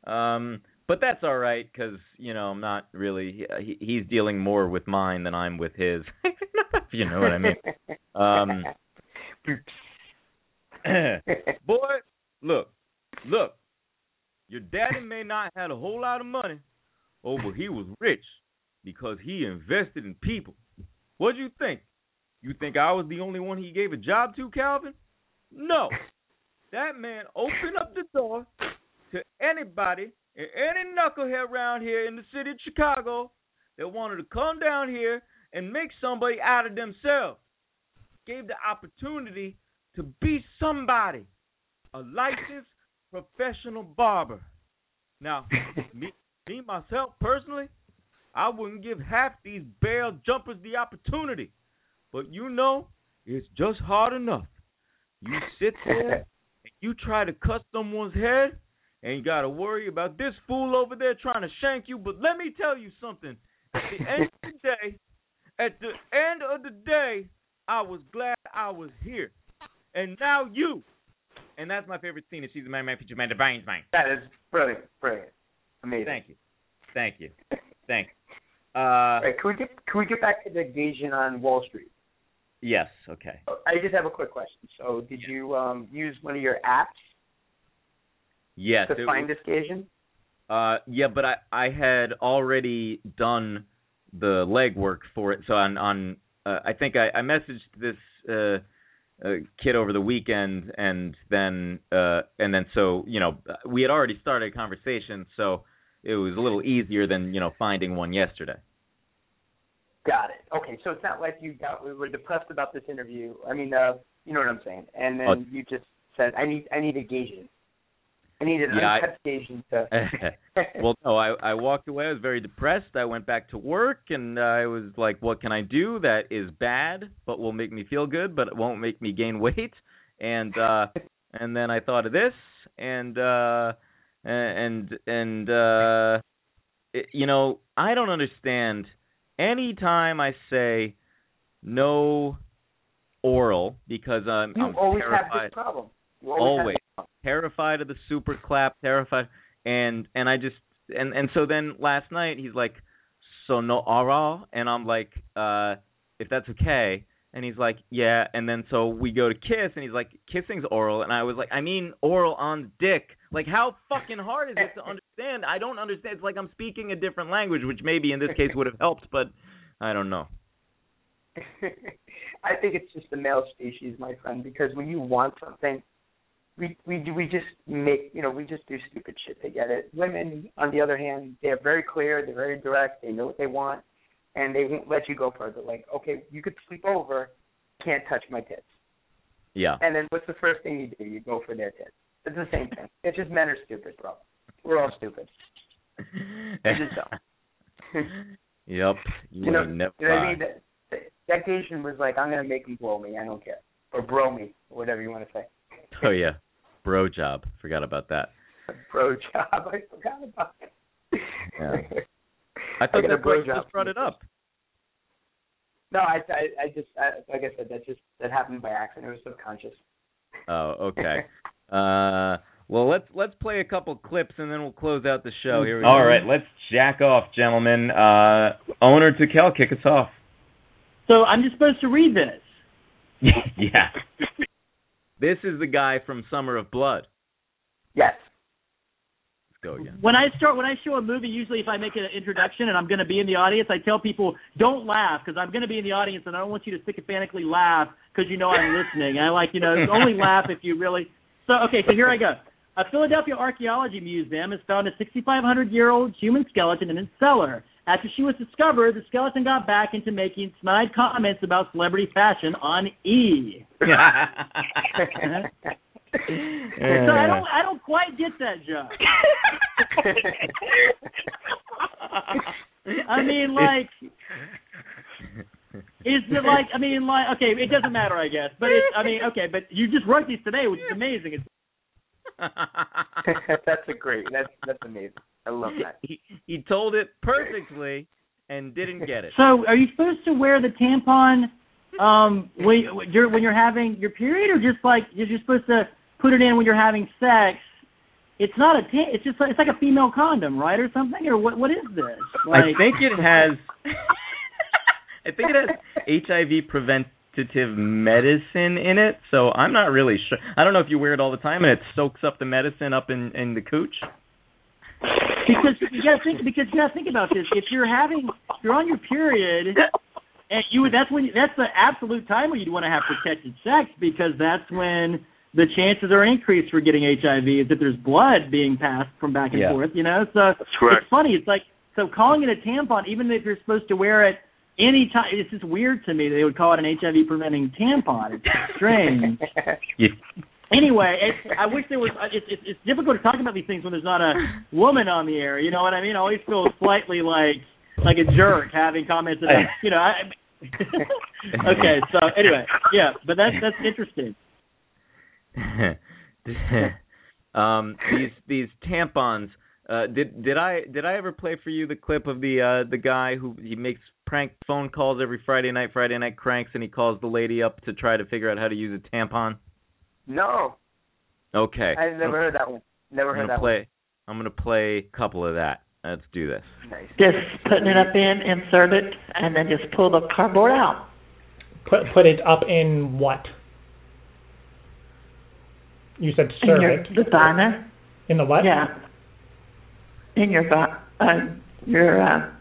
Um, but that's all right because you know I'm not really. He, he's dealing more with mine than I'm with his. if you know what I mean. Um, Boy, look, look. Your daddy may not have a whole lot of money, oh, but he was rich because he invested in people. What do you think? You think I was the only one he gave a job to, Calvin? No. That man opened up the door to anybody and any knucklehead around here in the city of Chicago that wanted to come down here and make somebody out of themselves. Gave the opportunity to be somebody, a licensed professional barber. Now, me, me myself personally, I wouldn't give half these bail jumpers the opportunity. But you know, it's just hard enough. You sit there and you try to cut someone's head, and you got to worry about this fool over there trying to shank you. But let me tell you something. At the end of the day, at the end of the day, I was glad I was here. And now you. And that's my favorite scene. She's the man, man, feature man, the brains man. That is brilliant, brilliant, amazing. Thank you, thank you, thank. Uh, right, can we get can we get back to the Gasian on Wall Street? yes, okay. I just have a quick question. So, did you um, use one of your apps Yes, to find was- this Gasian? Uh, yeah, but I I had already done the legwork for it. So on on uh, I think I I messaged this uh, uh kid over the weekend, and then uh and then so you know we had already started a conversation, so it was a little easier than you know finding one yesterday. Got it. Okay, so it's not like you got we were depressed about this interview. I mean, uh, you know what I'm saying. And then Oh. you just said, I need I need a Gasian. I need an Yeah, I- uncut Gasian to. well, no, I I walked away. I was very depressed. I went back to work, and I was like, "What can I do that is bad, but will make me feel good, but it won't make me gain weight?" And uh, and then I thought of this, and uh, and and uh, it, you know, I don't understand. Any time I say no oral because I'm, you I'm always terrified have this problem. You always. always Have terrified of the super clap, terrified, and and I just and and so then last night he's like, so no oral, and I'm like, uh, if that's okay, and he's like, yeah, and then so we go to kiss, and he's like, kissing's oral, and I was like, I mean oral on dick, like how fucking hard is it to understand? I don't understand. It's like I'm speaking a different language, which maybe in this case would have helped, but I don't know. I think it's just the male species, my friend, because when you want something, we we we just make you know we just do stupid shit to get it. Women, on the other hand, they're very clear, they're very direct, they know what they want, and they won't let you go further. Like, okay, you could sleep over, can't touch my tits. Yeah. And then what's the first thing you do? You go for their tits. It's the same thing. It's just men are stupid, bro. We're all stupid. I just don't. yep. You, You know, never you know what I mean? That, that, that Gatian was like, I'm gonna make him blow me. I don't care, or bro me, or whatever you want to say. Oh yeah, bro job. Forgot about that. Bro job. I forgot about it. Yeah. I thought get a that's bro why you job just brought it up. No, I, I, I just, I, like I said, that just that happened by accident. It was subconscious. Oh, okay. uh, well, let's let's play a couple clips and then we'll close out the show. Here we All go. right, let's jack off, gentlemen. Uh, Onur Tukel, kick us off. So I'm just supposed to read this. yeah. This is the guy from Summer of Blood. Yes. Go again. When I start, when I show a movie, usually if I make an introduction and I'm going to be in the audience, I tell people don't laugh because I'm going to be in the audience and I don't want you to sycophantically laugh because you know I'm listening. I like you know only laugh if you really. So okay, so here I go. A Philadelphia archaeology museum has found a 6,500 year old human skeleton in its cellar. After she was discovered, the skeleton got back into making snide comments about celebrity fashion on E. So I don't I don't quite get that joke. I mean, like, is it like? I mean, like, okay, it doesn't matter, I guess. But it's, I mean, okay, but you just wrote these today, which is amazing. It's, that's a great. That's that's amazing. I love that. He, he told it perfectly and didn't get it. so, are you supposed to wear the tampon um when when you're when you're having your period, or just like is you're just supposed to put it in when you're having sex? It's not a ta- it's just like, it's like a female condom, right, or something, or what? What is this? Like, I think it has. I think it has HIV preventative medicine in it, so I'm not really sure. I don't know if you wear it all the time and it soaks up the medicine up in in the cooch. because you gotta think because you gotta think about this. If you're having if you're on your period and you would that's when that's the absolute time when you'd want to have protected sex because that's when the chances are increased for getting HIV is if there's blood being passed from back and Yeah. forth, you know. So correct. it's funny. It's like so calling it a tampon, even if you're supposed to wear it any time, it's just weird to me. They would call it an HIV preventing tampon. It's strange. You, Anyway, it, I wish there was. It's, it's it's difficult to talk about these things when there's not a woman on the air. You know what I mean? I always feel slightly like like a jerk having comments about. You know. I, okay. So anyway, yeah, but that's that's interesting. um, these these tampons. Uh, did did I did I ever play for you the clip of the uh the guy who he makes prank phone calls every Friday night, Friday night cranks, and he calls the lady up to try to figure out how to use a tampon? No, Okay. I never heard that one. Never I'm heard gonna that play. I'm gonna play a couple of that. Let's do this. Nice. Just putting it up in, insert it, and then just pull the cardboard out. Put put it up in what? You said In your vagina. In the what? Yeah. In your uh, your uh,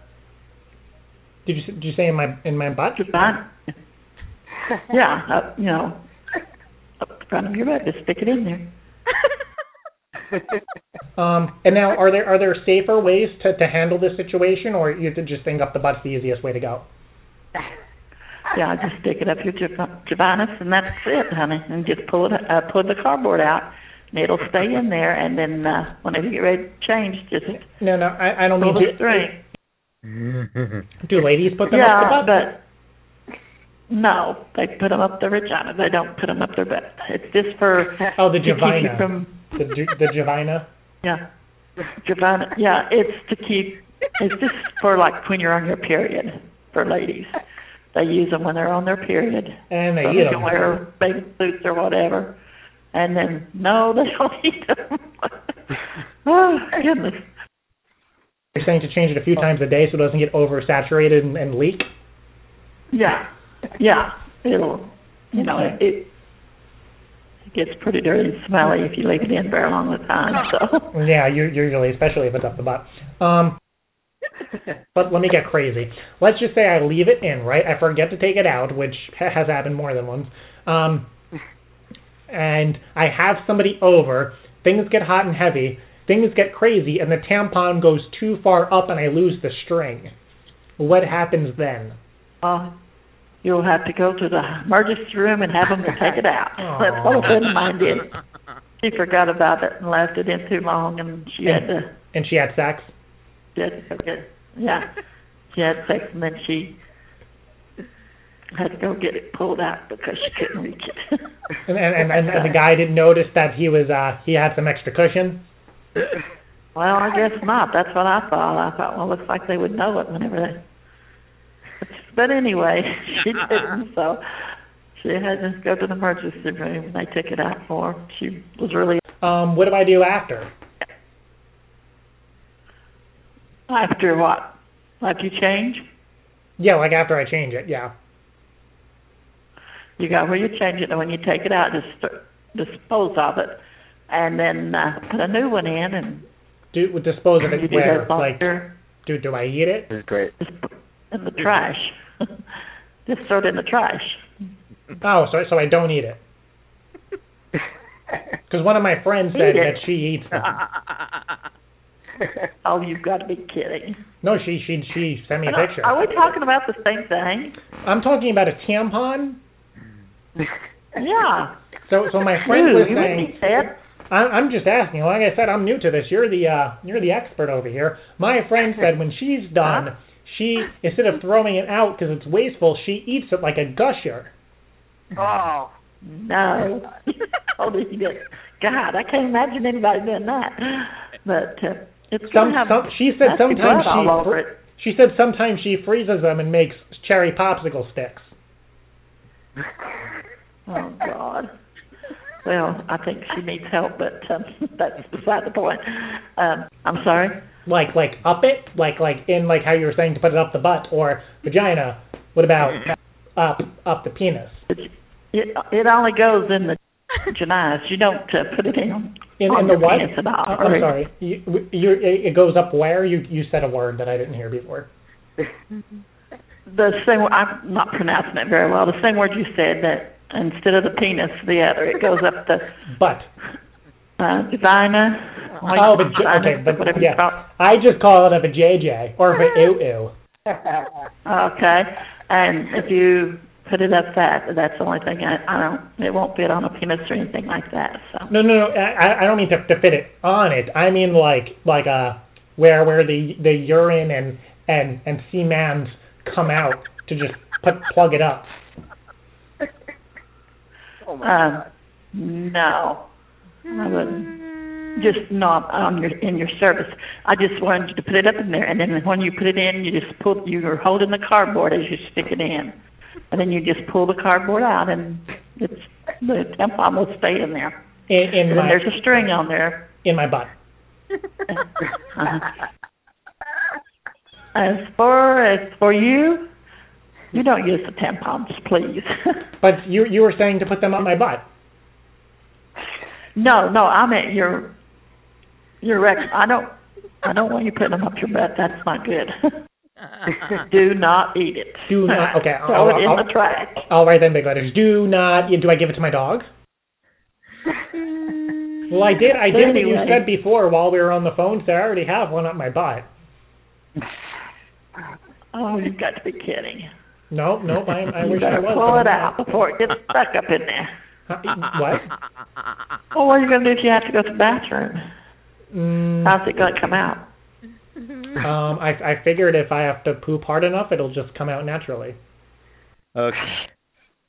Did you did you say in my in my butt? yeah, up, you know, up the front of your butt. Just stick it in there. Um, and now, are there are there safer ways to, to handle this situation, or you just think up the butt's the easiest way to go? Yeah, just stick it up your Jav- Javanus, and that's it, honey. And just pull it, uh, pull the cardboard out, and it'll stay in there. And then uh, whenever you get ready to change, just No, no, I, I don't pull mean the string. Do ladies put them up the Yeah, butt? but no, they put them up their vagina. They don't put them up their butt. It's just for Oh, the to keep you Javina. from the the Javina. yeah, Javina. Yeah, it's to keep. It's just for like when you're on your period for ladies. They use them when they're on their period. And they so eat they them. can wear bathing suits or whatever. And then no, they don't eat them. oh goodness. You're saying to change it a few times a day so it doesn't get oversaturated and, and leak. Yeah, yeah. It'll, you know, it, it it gets pretty dirty and smelly if you leave it in very long a time. So Yeah, usually, especially if it's up the butt. Um, but let me get crazy. Let's just say I leave it in, right? I forget to take it out, which has happened more than once. Um, and I have somebody over. Things get hot and heavy. Things get crazy, and the tampon goes too far up, and I lose the string. What happens then? uh, you'll have to go to the emergency room and have them take it out. That's what a friend of mine did. She forgot about it and left it in too long, and she had to. And she had sex. She had to go get, yeah, she had sex, and then she had to go get it pulled out because she couldn't reach it. And and, and, and the guy didn't notice that he was uh he had some extra cushion. Well, I guess not. That's what I thought. I thought, well, it looks like they would know it whenever they. But anyway, she didn't. So she had to go to the emergency room. and They took it out for her. She was really Um, what do I do after? After what? After you change, Yeah, like after I change it. Yeah. you got where you change it, and when you take it out, just dispose of it, and then uh, put a new one in, and Do dispose of it do where? that Like, do do I eat it? This is great. in the trash. just throw it in the trash. Oh, so so I don't eat it. Because one of my friends said that she eats them. oh, you've got to be kidding. No, she she she sent me a picture. Are we talking about the same thing? I'm talking about a tampon. Yeah. So, so my friend was Dude, you wouldn't saying. be. I- I'm just asking. Like I said, I'm new to this. You're the uh, you're the expert over here. My friend said when she's done, she instead of throwing it out because it's wasteful, she eats it like a gusher. Oh. No. oh, this is good. God, I can't imagine anybody doing that. But uh, it's Some, have some, she said sometimes she it. she said sometimes she freezes them and makes cherry popsicle sticks. Oh God. Well, I think she needs help, but um, that's beside the point. Um, I'm sorry. Like like up it, like like in like how you were saying to put it up the butt or vagina. What about up up the penis? It it only goes in the vaginas. You don't uh, put it in In, in the what? penis. Uh, I'm sorry. You, you it goes up where? You you said a word that I didn't hear before. The same. I'm not pronouncing it very well. The same word you said that instead of the penis, the other. It goes up the butt. Uh, vagina. Oh, but j- okay, but whatever yeah, you call it. I just call it a vajayjay or a ew ew. Okay. And if you put it up that, that's the only thing I, I don't. It won't fit on a penis or anything like that. So. No, no, no. I, I don't mean to, to fit it on it. I mean like like uh where where the the urine and and and semen come out to just put plug it up. Oh my Um, no, I wouldn't. Just not on your in your service. I just wanted you to put it up in there, and then when you put it in, you just pull. You're holding the cardboard as you stick it in, and then you just pull the cardboard out, and it's the tampon will stay in there. In, in and then my there's a string on there. in my butt. As far as for you, you don't use the tampons, please. But you you were saying to put them on my butt. no, no, I meant your your rec. I don't. I don't want you putting them up your butt. That's not good. Do not eat it. Do not. Okay. Throw I'll, it in I'll, the trash. I'll write that in big letters. Do not. Do I give it to my dog? Well, I did. I did what you said before while we were on the phone. So I already have one up my butt. Oh, you've got to be kidding. No, no. I, I wish I was. pull it out before it gets stuck up in there. What? Well, what are you gonna do if you have to go to the bathroom? Mm, How's it gonna come out? Um, I I figured if I have to poop hard enough, it'll just come out naturally. Okay.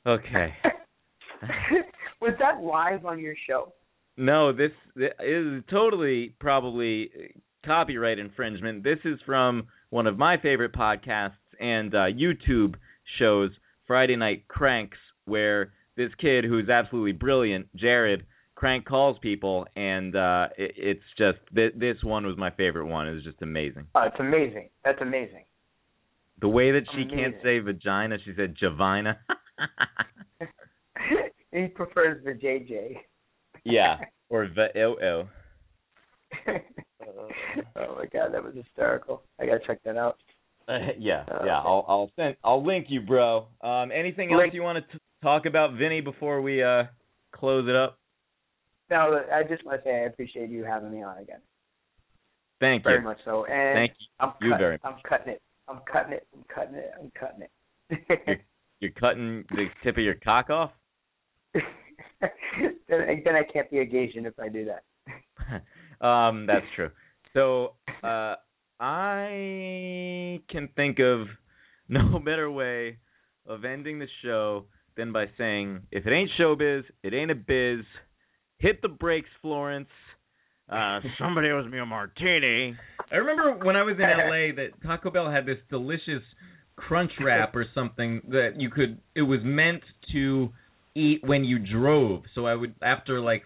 Okay. Was that live on your show? No, this, this is totally probably copyright infringement. This is from one of my favorite podcasts and uh, YouTube shows, Friday Night Cranks, where this kid who's absolutely brilliant, Jared, crank calls people, and uh, it, it's just th- this one was my favorite one. It was just amazing. Oh, it's amazing. That's amazing. The way that she can't say vagina, she said javina. he prefers the JJ. yeah, or the ew. oh my god, that was hysterical. I gotta check that out. Uh, yeah, Uh, yeah. I'll I'll send I'll link you, bro. Um, anything else you want to t- talk about, Vinny, before we uh close it up? No, I just want to say I appreciate you having me on again. Thank Very you. Very much so. And Thank I'm you cut- very I'm cutting it. I'm cutting it. I'm cutting it. I'm cutting it. You're cutting the tip of your cock off. then, then I can't be a Gasian if I do that. um, that's true. So, uh, I can think of no better way of ending the show than by saying, if it ain't showbiz, it ain't a biz. Hit the brakes, Florence. Uh, somebody owes me a martini. I remember when I was in LA that Taco Bell had this delicious crunch wrap or something that you could. It was meant to eat when you drove. So I would after like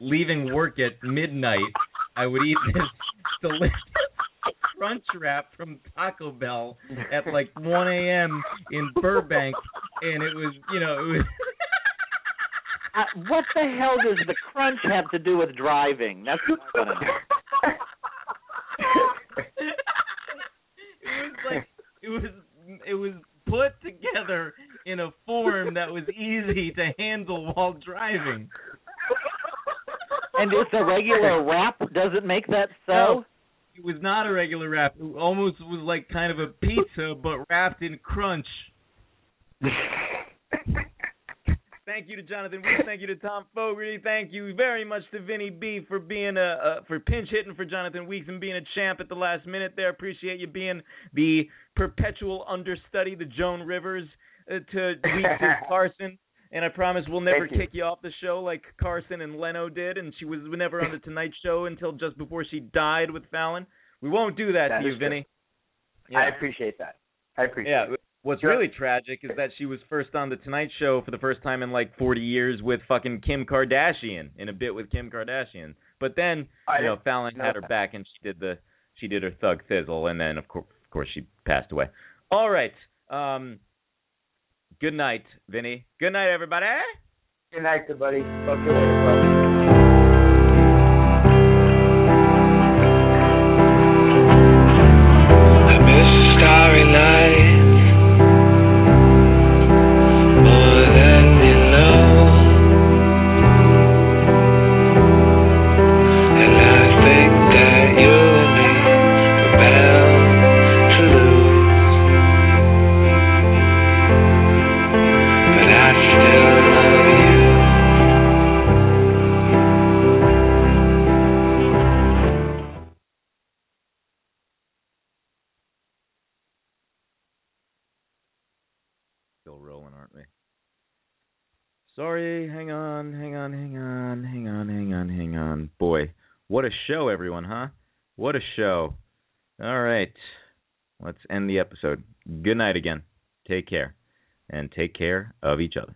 leaving work at midnight, I would eat this delicious crunch wrap from Taco Bell at like 1 a.m. in Burbank, and it was you know it was. Uh, what the hell does the crunch have to do with driving? That's what I want to know. it was like it was it was put together in a form that was easy to handle while driving. And it's a regular wrap. Does it make that so? No, it was not a regular wrap. It almost was like kind of a pizza, but wrapped in crunch. Thank you to Jonathan Weeks. Thank you to Thom Fogarty. Thank you very much to Vinny B for being a, a for pinch hitting for Jonathan Weeks and being a champ at the last minute there. Appreciate you being the perpetual understudy, the Joan Rivers uh, to Weeks' and Carson. And I promise we'll never you. kick you off the show like Carson and Leno did, and she was never on the Tonight Show until just before she died with Fallon. We won't do that, That to you, true. Vinny. I appreciate that. I appreciate Yeah. What's Sure. really tragic is that she was first on the Tonight Show for the first time in like 40 years with fucking Kim Kardashian in a bit with Kim Kardashian. But then, I you know, Fallon know had her that. back and she did the she did her thug thizzle and then of course of course she passed away. All right. Um good night, Vinny. Good night everybody. Good night, everybody. Talk to you later. A show, everyone, huh? What a show. All right. Let's end the episode. Good night again. Take care. And take care of each other.